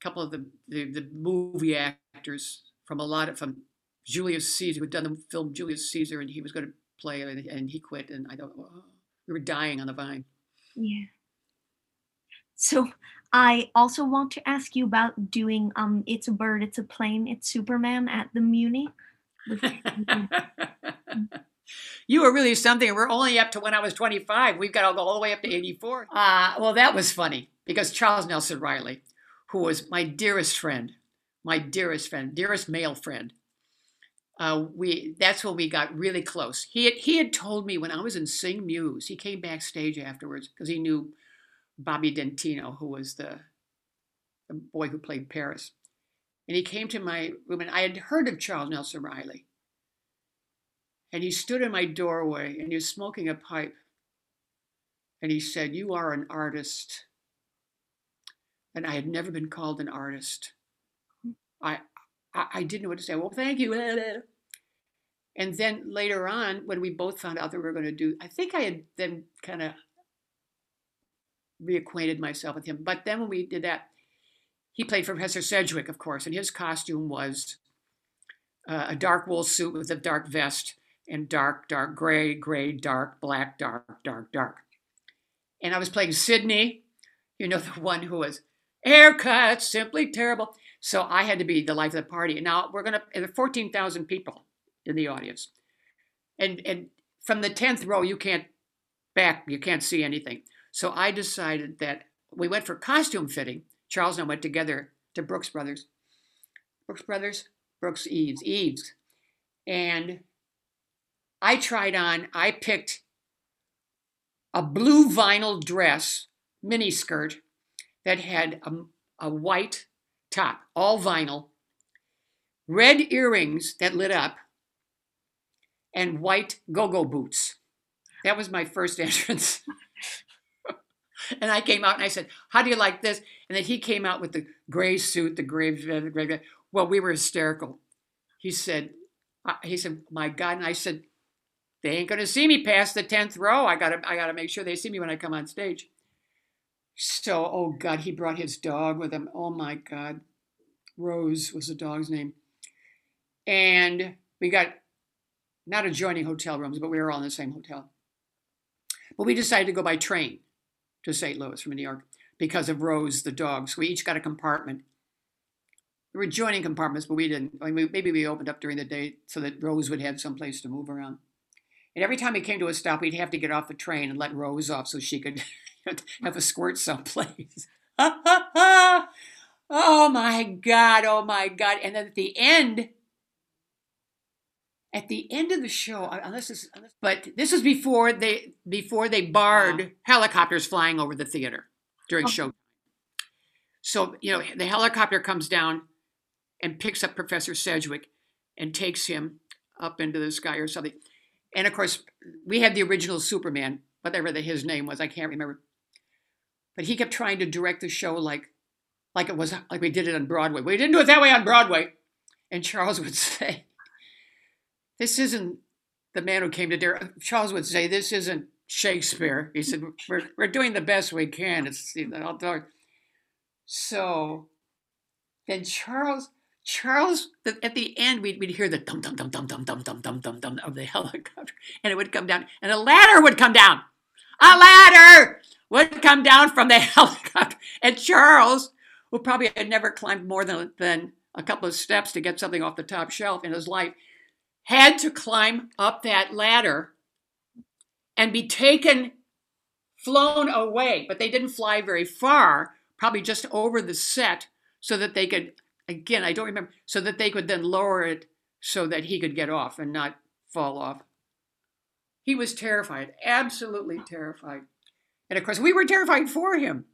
A couple of the, the, the movie actors from a lot of, from Julius Caesar, who had done the film Julius Caesar, and he was going to play, and, and he quit. And I don't, oh we were dying on the vine. Yeah. So I also want to ask you about doing um It's a Bird, It's a Plane, It's Superman at the Muny. <laughs> you were really something. We're only up to when I was 25. We've got to go all the way up to 84. Uh, well, that was funny because Charles Nelson Reilly, who was my dearest friend, my dearest friend, dearest male friend, uh, we that's when we got really close. He had, he had told me when I was in Sing Muse, he came backstage afterwards because he knew Bobby Dentino, who was the, the boy who played Paris. And he came to my room, and I had heard of Charles Nelson Reilly. And he stood in my doorway and he was smoking a pipe. And he said, You are an artist. And I had never been called an artist. I, I, I didn't know what to say. Well, thank you. <laughs> And then later on, when we both found out that we were going to do, I think I had then kind of reacquainted myself with him. But then when we did that, he played for Professor Sedgwick, of course, and his costume was uh, a dark wool suit with a dark vest and dark, dark gray, gray, dark, black, dark, dark, dark. And I was playing Sydney, you know, <laughs> the one who was haircut, simply terrible. So I had to be the life of the party. And now we're going to, there are 14,000 people in the audience. And, and from the 10th row, you can't back, you can't see anything. So I decided that we went for costume fitting. Charles and I went together to Brooks Brothers. Brooks Brothers? Brooks Eaves. Eaves. And I tried on, I picked a blue vinyl dress, mini skirt, that had a, a white top, all vinyl, red earrings that lit up, and white go go boots. That was my first <laughs> entrance. and I came out and I said, How do you like this? And then he came out with the gray suit, the gray, the gray. Well, we were hysterical. He said, uh, he said, my God. And I said, they ain't going to see me past the 10th row. I got to I got to make sure they see me when I come on stage. So, oh God, he brought his dog with him. Oh my God. Rose was the dog's name. And we got not adjoining hotel rooms, but we were all in the same hotel. But we decided to go by train to St. Louis from New York because of Rose, the dog. So we each got a compartment. We were joining compartments, but we didn't. I mean, maybe we opened up during the day so that Rose would have some place to move around. And every time he came to a stop, he'd have to get off the train and let Rose off so she could <laughs> have a squirt someplace. <laughs> oh my God, oh my God. And then at the end, at the end of the show, unless this, but this was before they before they barred wow. helicopters flying over the theater during uh-huh. oh. show. So you know the helicopter comes down and picks up Professor Sedgwick and takes him up into the sky or something. And of course, we had the original Superman, whatever the, his name was, I can't remember. But he kept trying to direct the show like, like it was like we did it on Broadway. We didn't do it that way on Broadway. And Charles would <laughs> say, "This isn't the man who came to dare." Charles would say, "This isn't Shakespeare." He said, "We're we're doing the best we can." It's you know, so then Charles Charles, at the end, we'd, we'd hear the dum dum dum dum dum dum dum dum dum dum of the <laughs> helicopter, and it would come down, and a ladder would come down. A ladder would come down from the <laughs> helicopter, and Charles, who probably had never climbed more than, than a couple of steps to get something off the top shelf in his life, had to climb up that ladder and be taken, flown away. But they didn't fly very far, probably just over the set, so that they could again, I don't remember, so that they could then lower it so that he could get off and not fall off. He was terrified, absolutely terrified. And of course, we were terrified for him.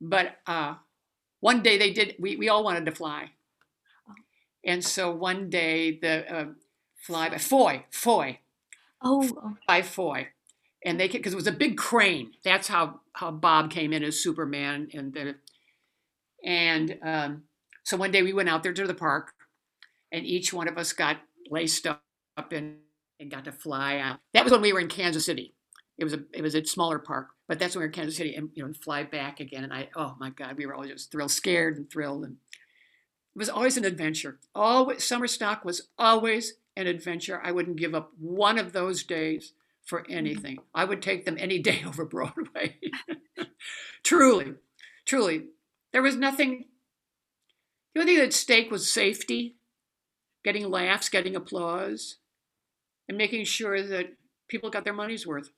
But uh, one day they did, we, we all wanted to fly. And so one day the uh, fly by Foy, Foy. Oh. By Foy. And they, could, because it was a big crane. That's how, how Bob came in as Superman. And, the, and um, so one day we went out there to the park, and each one of us got laced up and, and got to fly out. That was when we were in Kansas City. It was a it was a smaller park, but that's when we were in Kansas City, and you know, fly back again. And I, oh my God, we were all just thrilled, scared, and thrilled, and it was always an adventure. Always summer stock was always an adventure. I wouldn't give up one of those days for anything. I would take them any <laughs> day over Broadway. <laughs> truly, truly, there was nothing the only thing at stake was safety, getting laughs, getting applause, and making sure that people got their money's worth.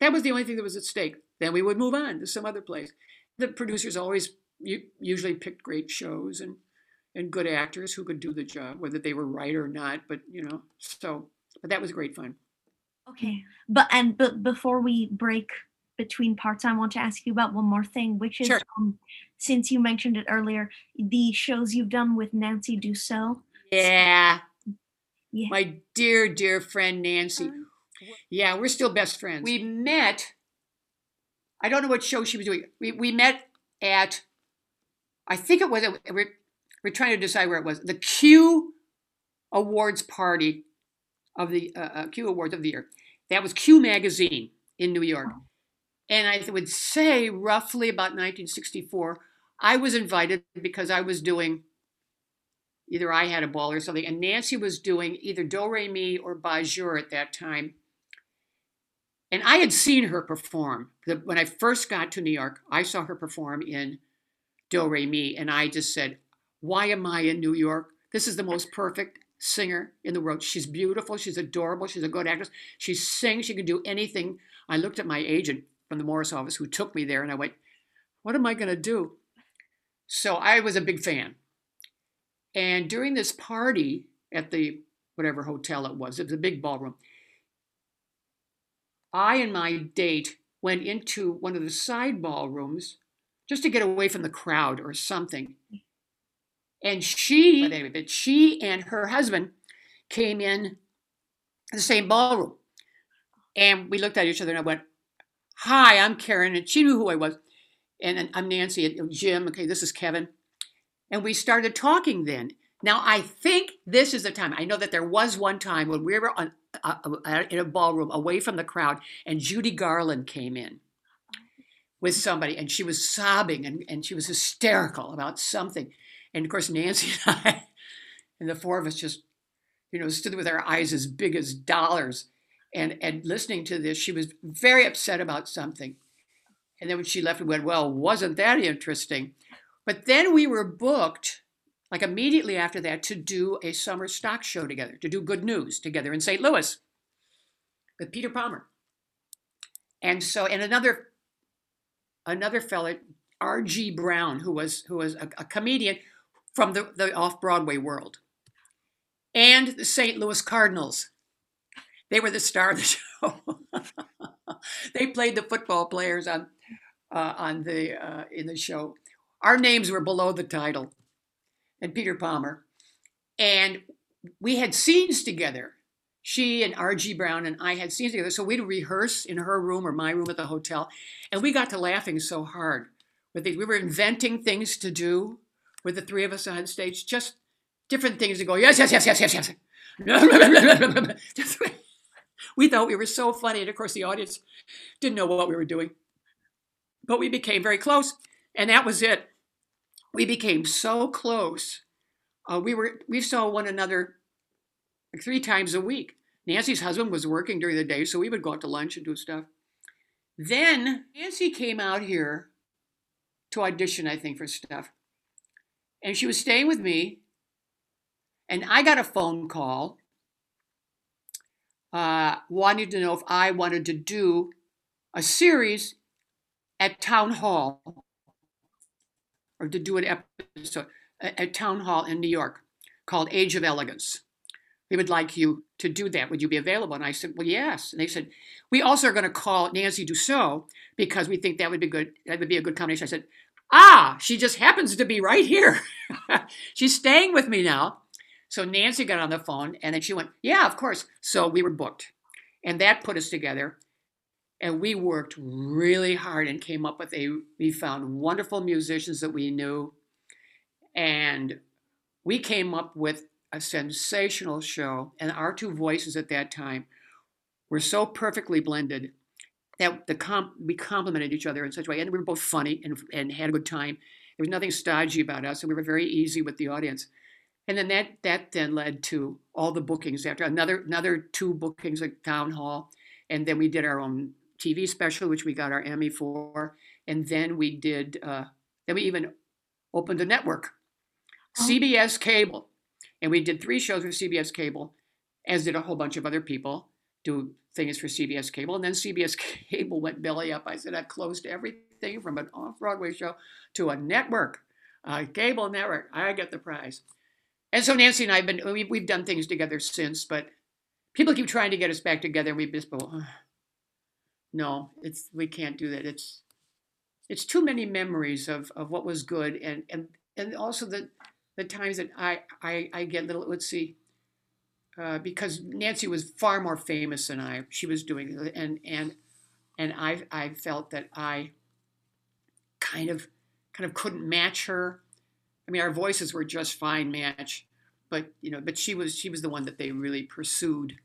That was the only thing that was at stake. Then we would move on to some other place. The producers always usually picked great shows and and good actors who could do the job, whether they were right or not. But you know, so but that was great fun. Okay, but and but before we break between parts, I want to ask you about one more thing, which is sure. um, since you mentioned it earlier, the shows you've done with Nancy Dussault. Yeah. Yeah. My dear, dear friend Nancy. Yeah, we're still best friends. We met, I don't know what show she was doing. We, we met at, I think it was, we're, we're trying to decide where it was, the Q Awards party of the uh, uh Q Awards of the year. That was Cue Magazine in New York. And I would say roughly about 1964, I was invited because I was doing either I had a ball or something, and Nancy was doing either Do Re Mi or Bajour at that time. And I had seen her perform. When I first got to New York, I saw her perform in Do Re Mi, and I just said, Why am I in New York? This is the most perfect singer in the world. She's beautiful, she's adorable, she's a good actress. She sings, she can do anything. I looked at my agent from the Morris office who took me there, and I went, What am I going to do? So I was a big fan. And during this party at the whatever hotel it was, it was a big ballroom, I and my date went into one of the side ballrooms just to get away from the crowd or something. And she, but anyway, but she and her husband came in the same ballroom. And we looked at each other and I went, Hi, I'm Karen. And she knew who I was. And I'm Nancy, and Jim. Okay, this is Kevin. And we started talking then. Now, I think this is the time. I know that there was one time when we were on, uh, uh, in a ballroom away from the crowd, and Judy Garland came in with somebody, and she was sobbing and, and she was hysterical about something. And of course, Nancy <laughs> and I, and the four of us just, you know, stood with our eyes as big as dollars and and listening to this, she was very upset about something. And then when she left, we went, "Well, wasn't that interesting?" But then we were booked, like immediately after that, to do a summer stock show together, to do Good News together in St. Louis with Peter Palmer. And so, and another another fellow, R.G. Brown, who was who was a, a comedian from the, the off Broadway world, and the St. Louis Cardinals they were the star of the <laughs> show. they played the football players on uh, on the uh, in the show. Our names were below the title, and Peter Palmer, and we had scenes together. She and R.G. Brown and I had scenes together, so we'd rehearse in her room or my room at the hotel, and we got to laughing so hard. We were inventing things to do with the three of us on stage, just different things to go. Yes, yes, yes, yes, yes, yes. <laughs> We thought we were so funny. And of course, the audience didn't know what we were doing. But we became very close. And that was it. We became so close. uh, we were we saw one another like three times a week. Nancy's husband was working during the day, so we would go out to lunch and do stuff. Then Nancy came out here to audition, I think, for stuff. And she was staying with me. And I got a phone call uh, wanting to know if I wanted to do a series at Town Hall or to do an episode at Town Hall in New York called Age of Elegance. We would like you to do that. Would you be available? And I said, Well, yes. And they said, We also are going to call Nancy Dussault because we think that would be good. That would be a good combination. I said, Ah, she just happens to be right here. <laughs> She's staying with me now. So Nancy got on the phone and then she went, Yeah, of course. So we were booked. And that put us together. And we worked really hard and came up with a, we found wonderful musicians that we knew. And we came up with a sensational show. And our two voices at that time were so perfectly blended that the comp- we complemented each other in such a way. And we were both funny and, and had a good time. There was nothing stodgy about us. And we were very easy with the audience. And then that that then led to all the bookings after another another two bookings at Town Hall, and then we did our own TV special, which we got our Emmy for, and then we did uh, then we even opened a network, oh. CBS Cable, and we did three shows for CBS Cable, as did a whole bunch of other people do things for CBS Cable, and then CBS <laughs> Cable went belly up. I said I closed everything from an off Broadway show to a network, a cable network. I get the prize. And so Nancy and I have been we've, we've done things together since, but people keep trying to get us back together, and we just oh, no, it's we can't do that. It's it's too many memories of of what was good, and and and also the the times that I I, I get little. Let's see. Uh, because Nancy was far more famous than I. She was doing, and and and I I felt that I kind of kind of couldn't match her. I mean, our voices were just fine match, but you know, but she was she was the one that they really pursued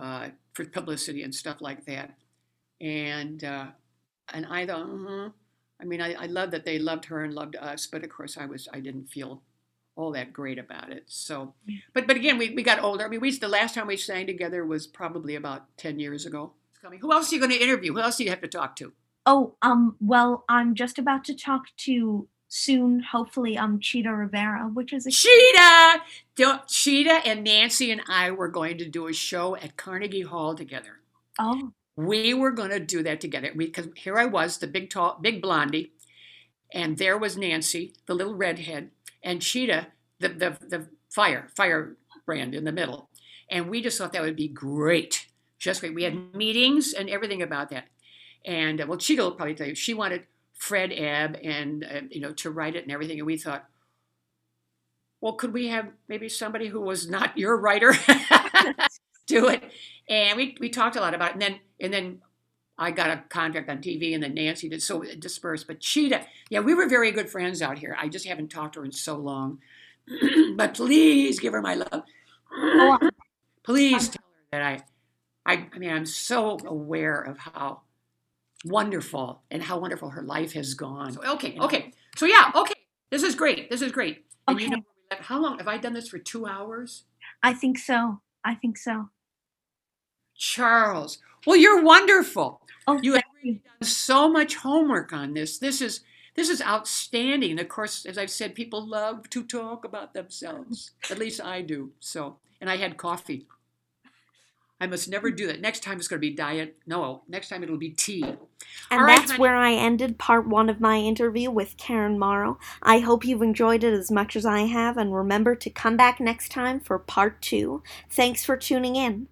uh, for publicity and stuff like that, and uh, and I thought, mm-hmm. I mean, I, I love that they loved her and loved us, but of course, I was I didn't feel all that great about it. So, but but again, we, we got older. I mean, we the last time we sang together was probably about ten years ago. Coming, Who else are you going to interview? Who else do you have to talk to? Oh, um, well, I'm just about to talk to soon, hopefully, um, Chita Rivera, which is a Chita. Don't, Chita and Nancy and I were going to do a show at Carnegie Hall together. Oh. We were going to do that together because here I was, the big tall, big blondie, and there was Nancy, the little redhead, and Chita, the the the fire fire brand in the middle, and we just thought that would be great, just great. We had meetings and everything about that, and uh, well, Chita will probably tell you she wanted Fred Ebb and uh, you know to write it and everything. And we thought, well, could we have maybe somebody who was not <laughs> your writer <laughs> do it? And we we talked a lot about it. And then and then I got a contract on TV, and then Nancy did so dispersed. But Chita, yeah, we were very good friends out here. I just haven't talked to her in so long. <clears throat> but please give her my love. Oh, <clears throat> please tell her that I, I, I mean, I'm so aware of how wonderful and how wonderful her life has gone. So, okay, okay. So yeah, okay. This is great. This is great. And okay. you know, how long have I done this for? Two hours? I think so. I think so. Charles, well, you're wonderful. Oh, you have done so much homework on this. This is this is outstanding. Of course, as I've said, people love to talk about themselves. At least I do. So, and I had coffee. I must never do that. Next time it's going to be diet. No, next time it'll be tea. And right, that's honey. where I ended part one of my interview with Karen Morrow. I hope you've enjoyed it as much as I have, and remember to come back next time for part two. Thanks for tuning in.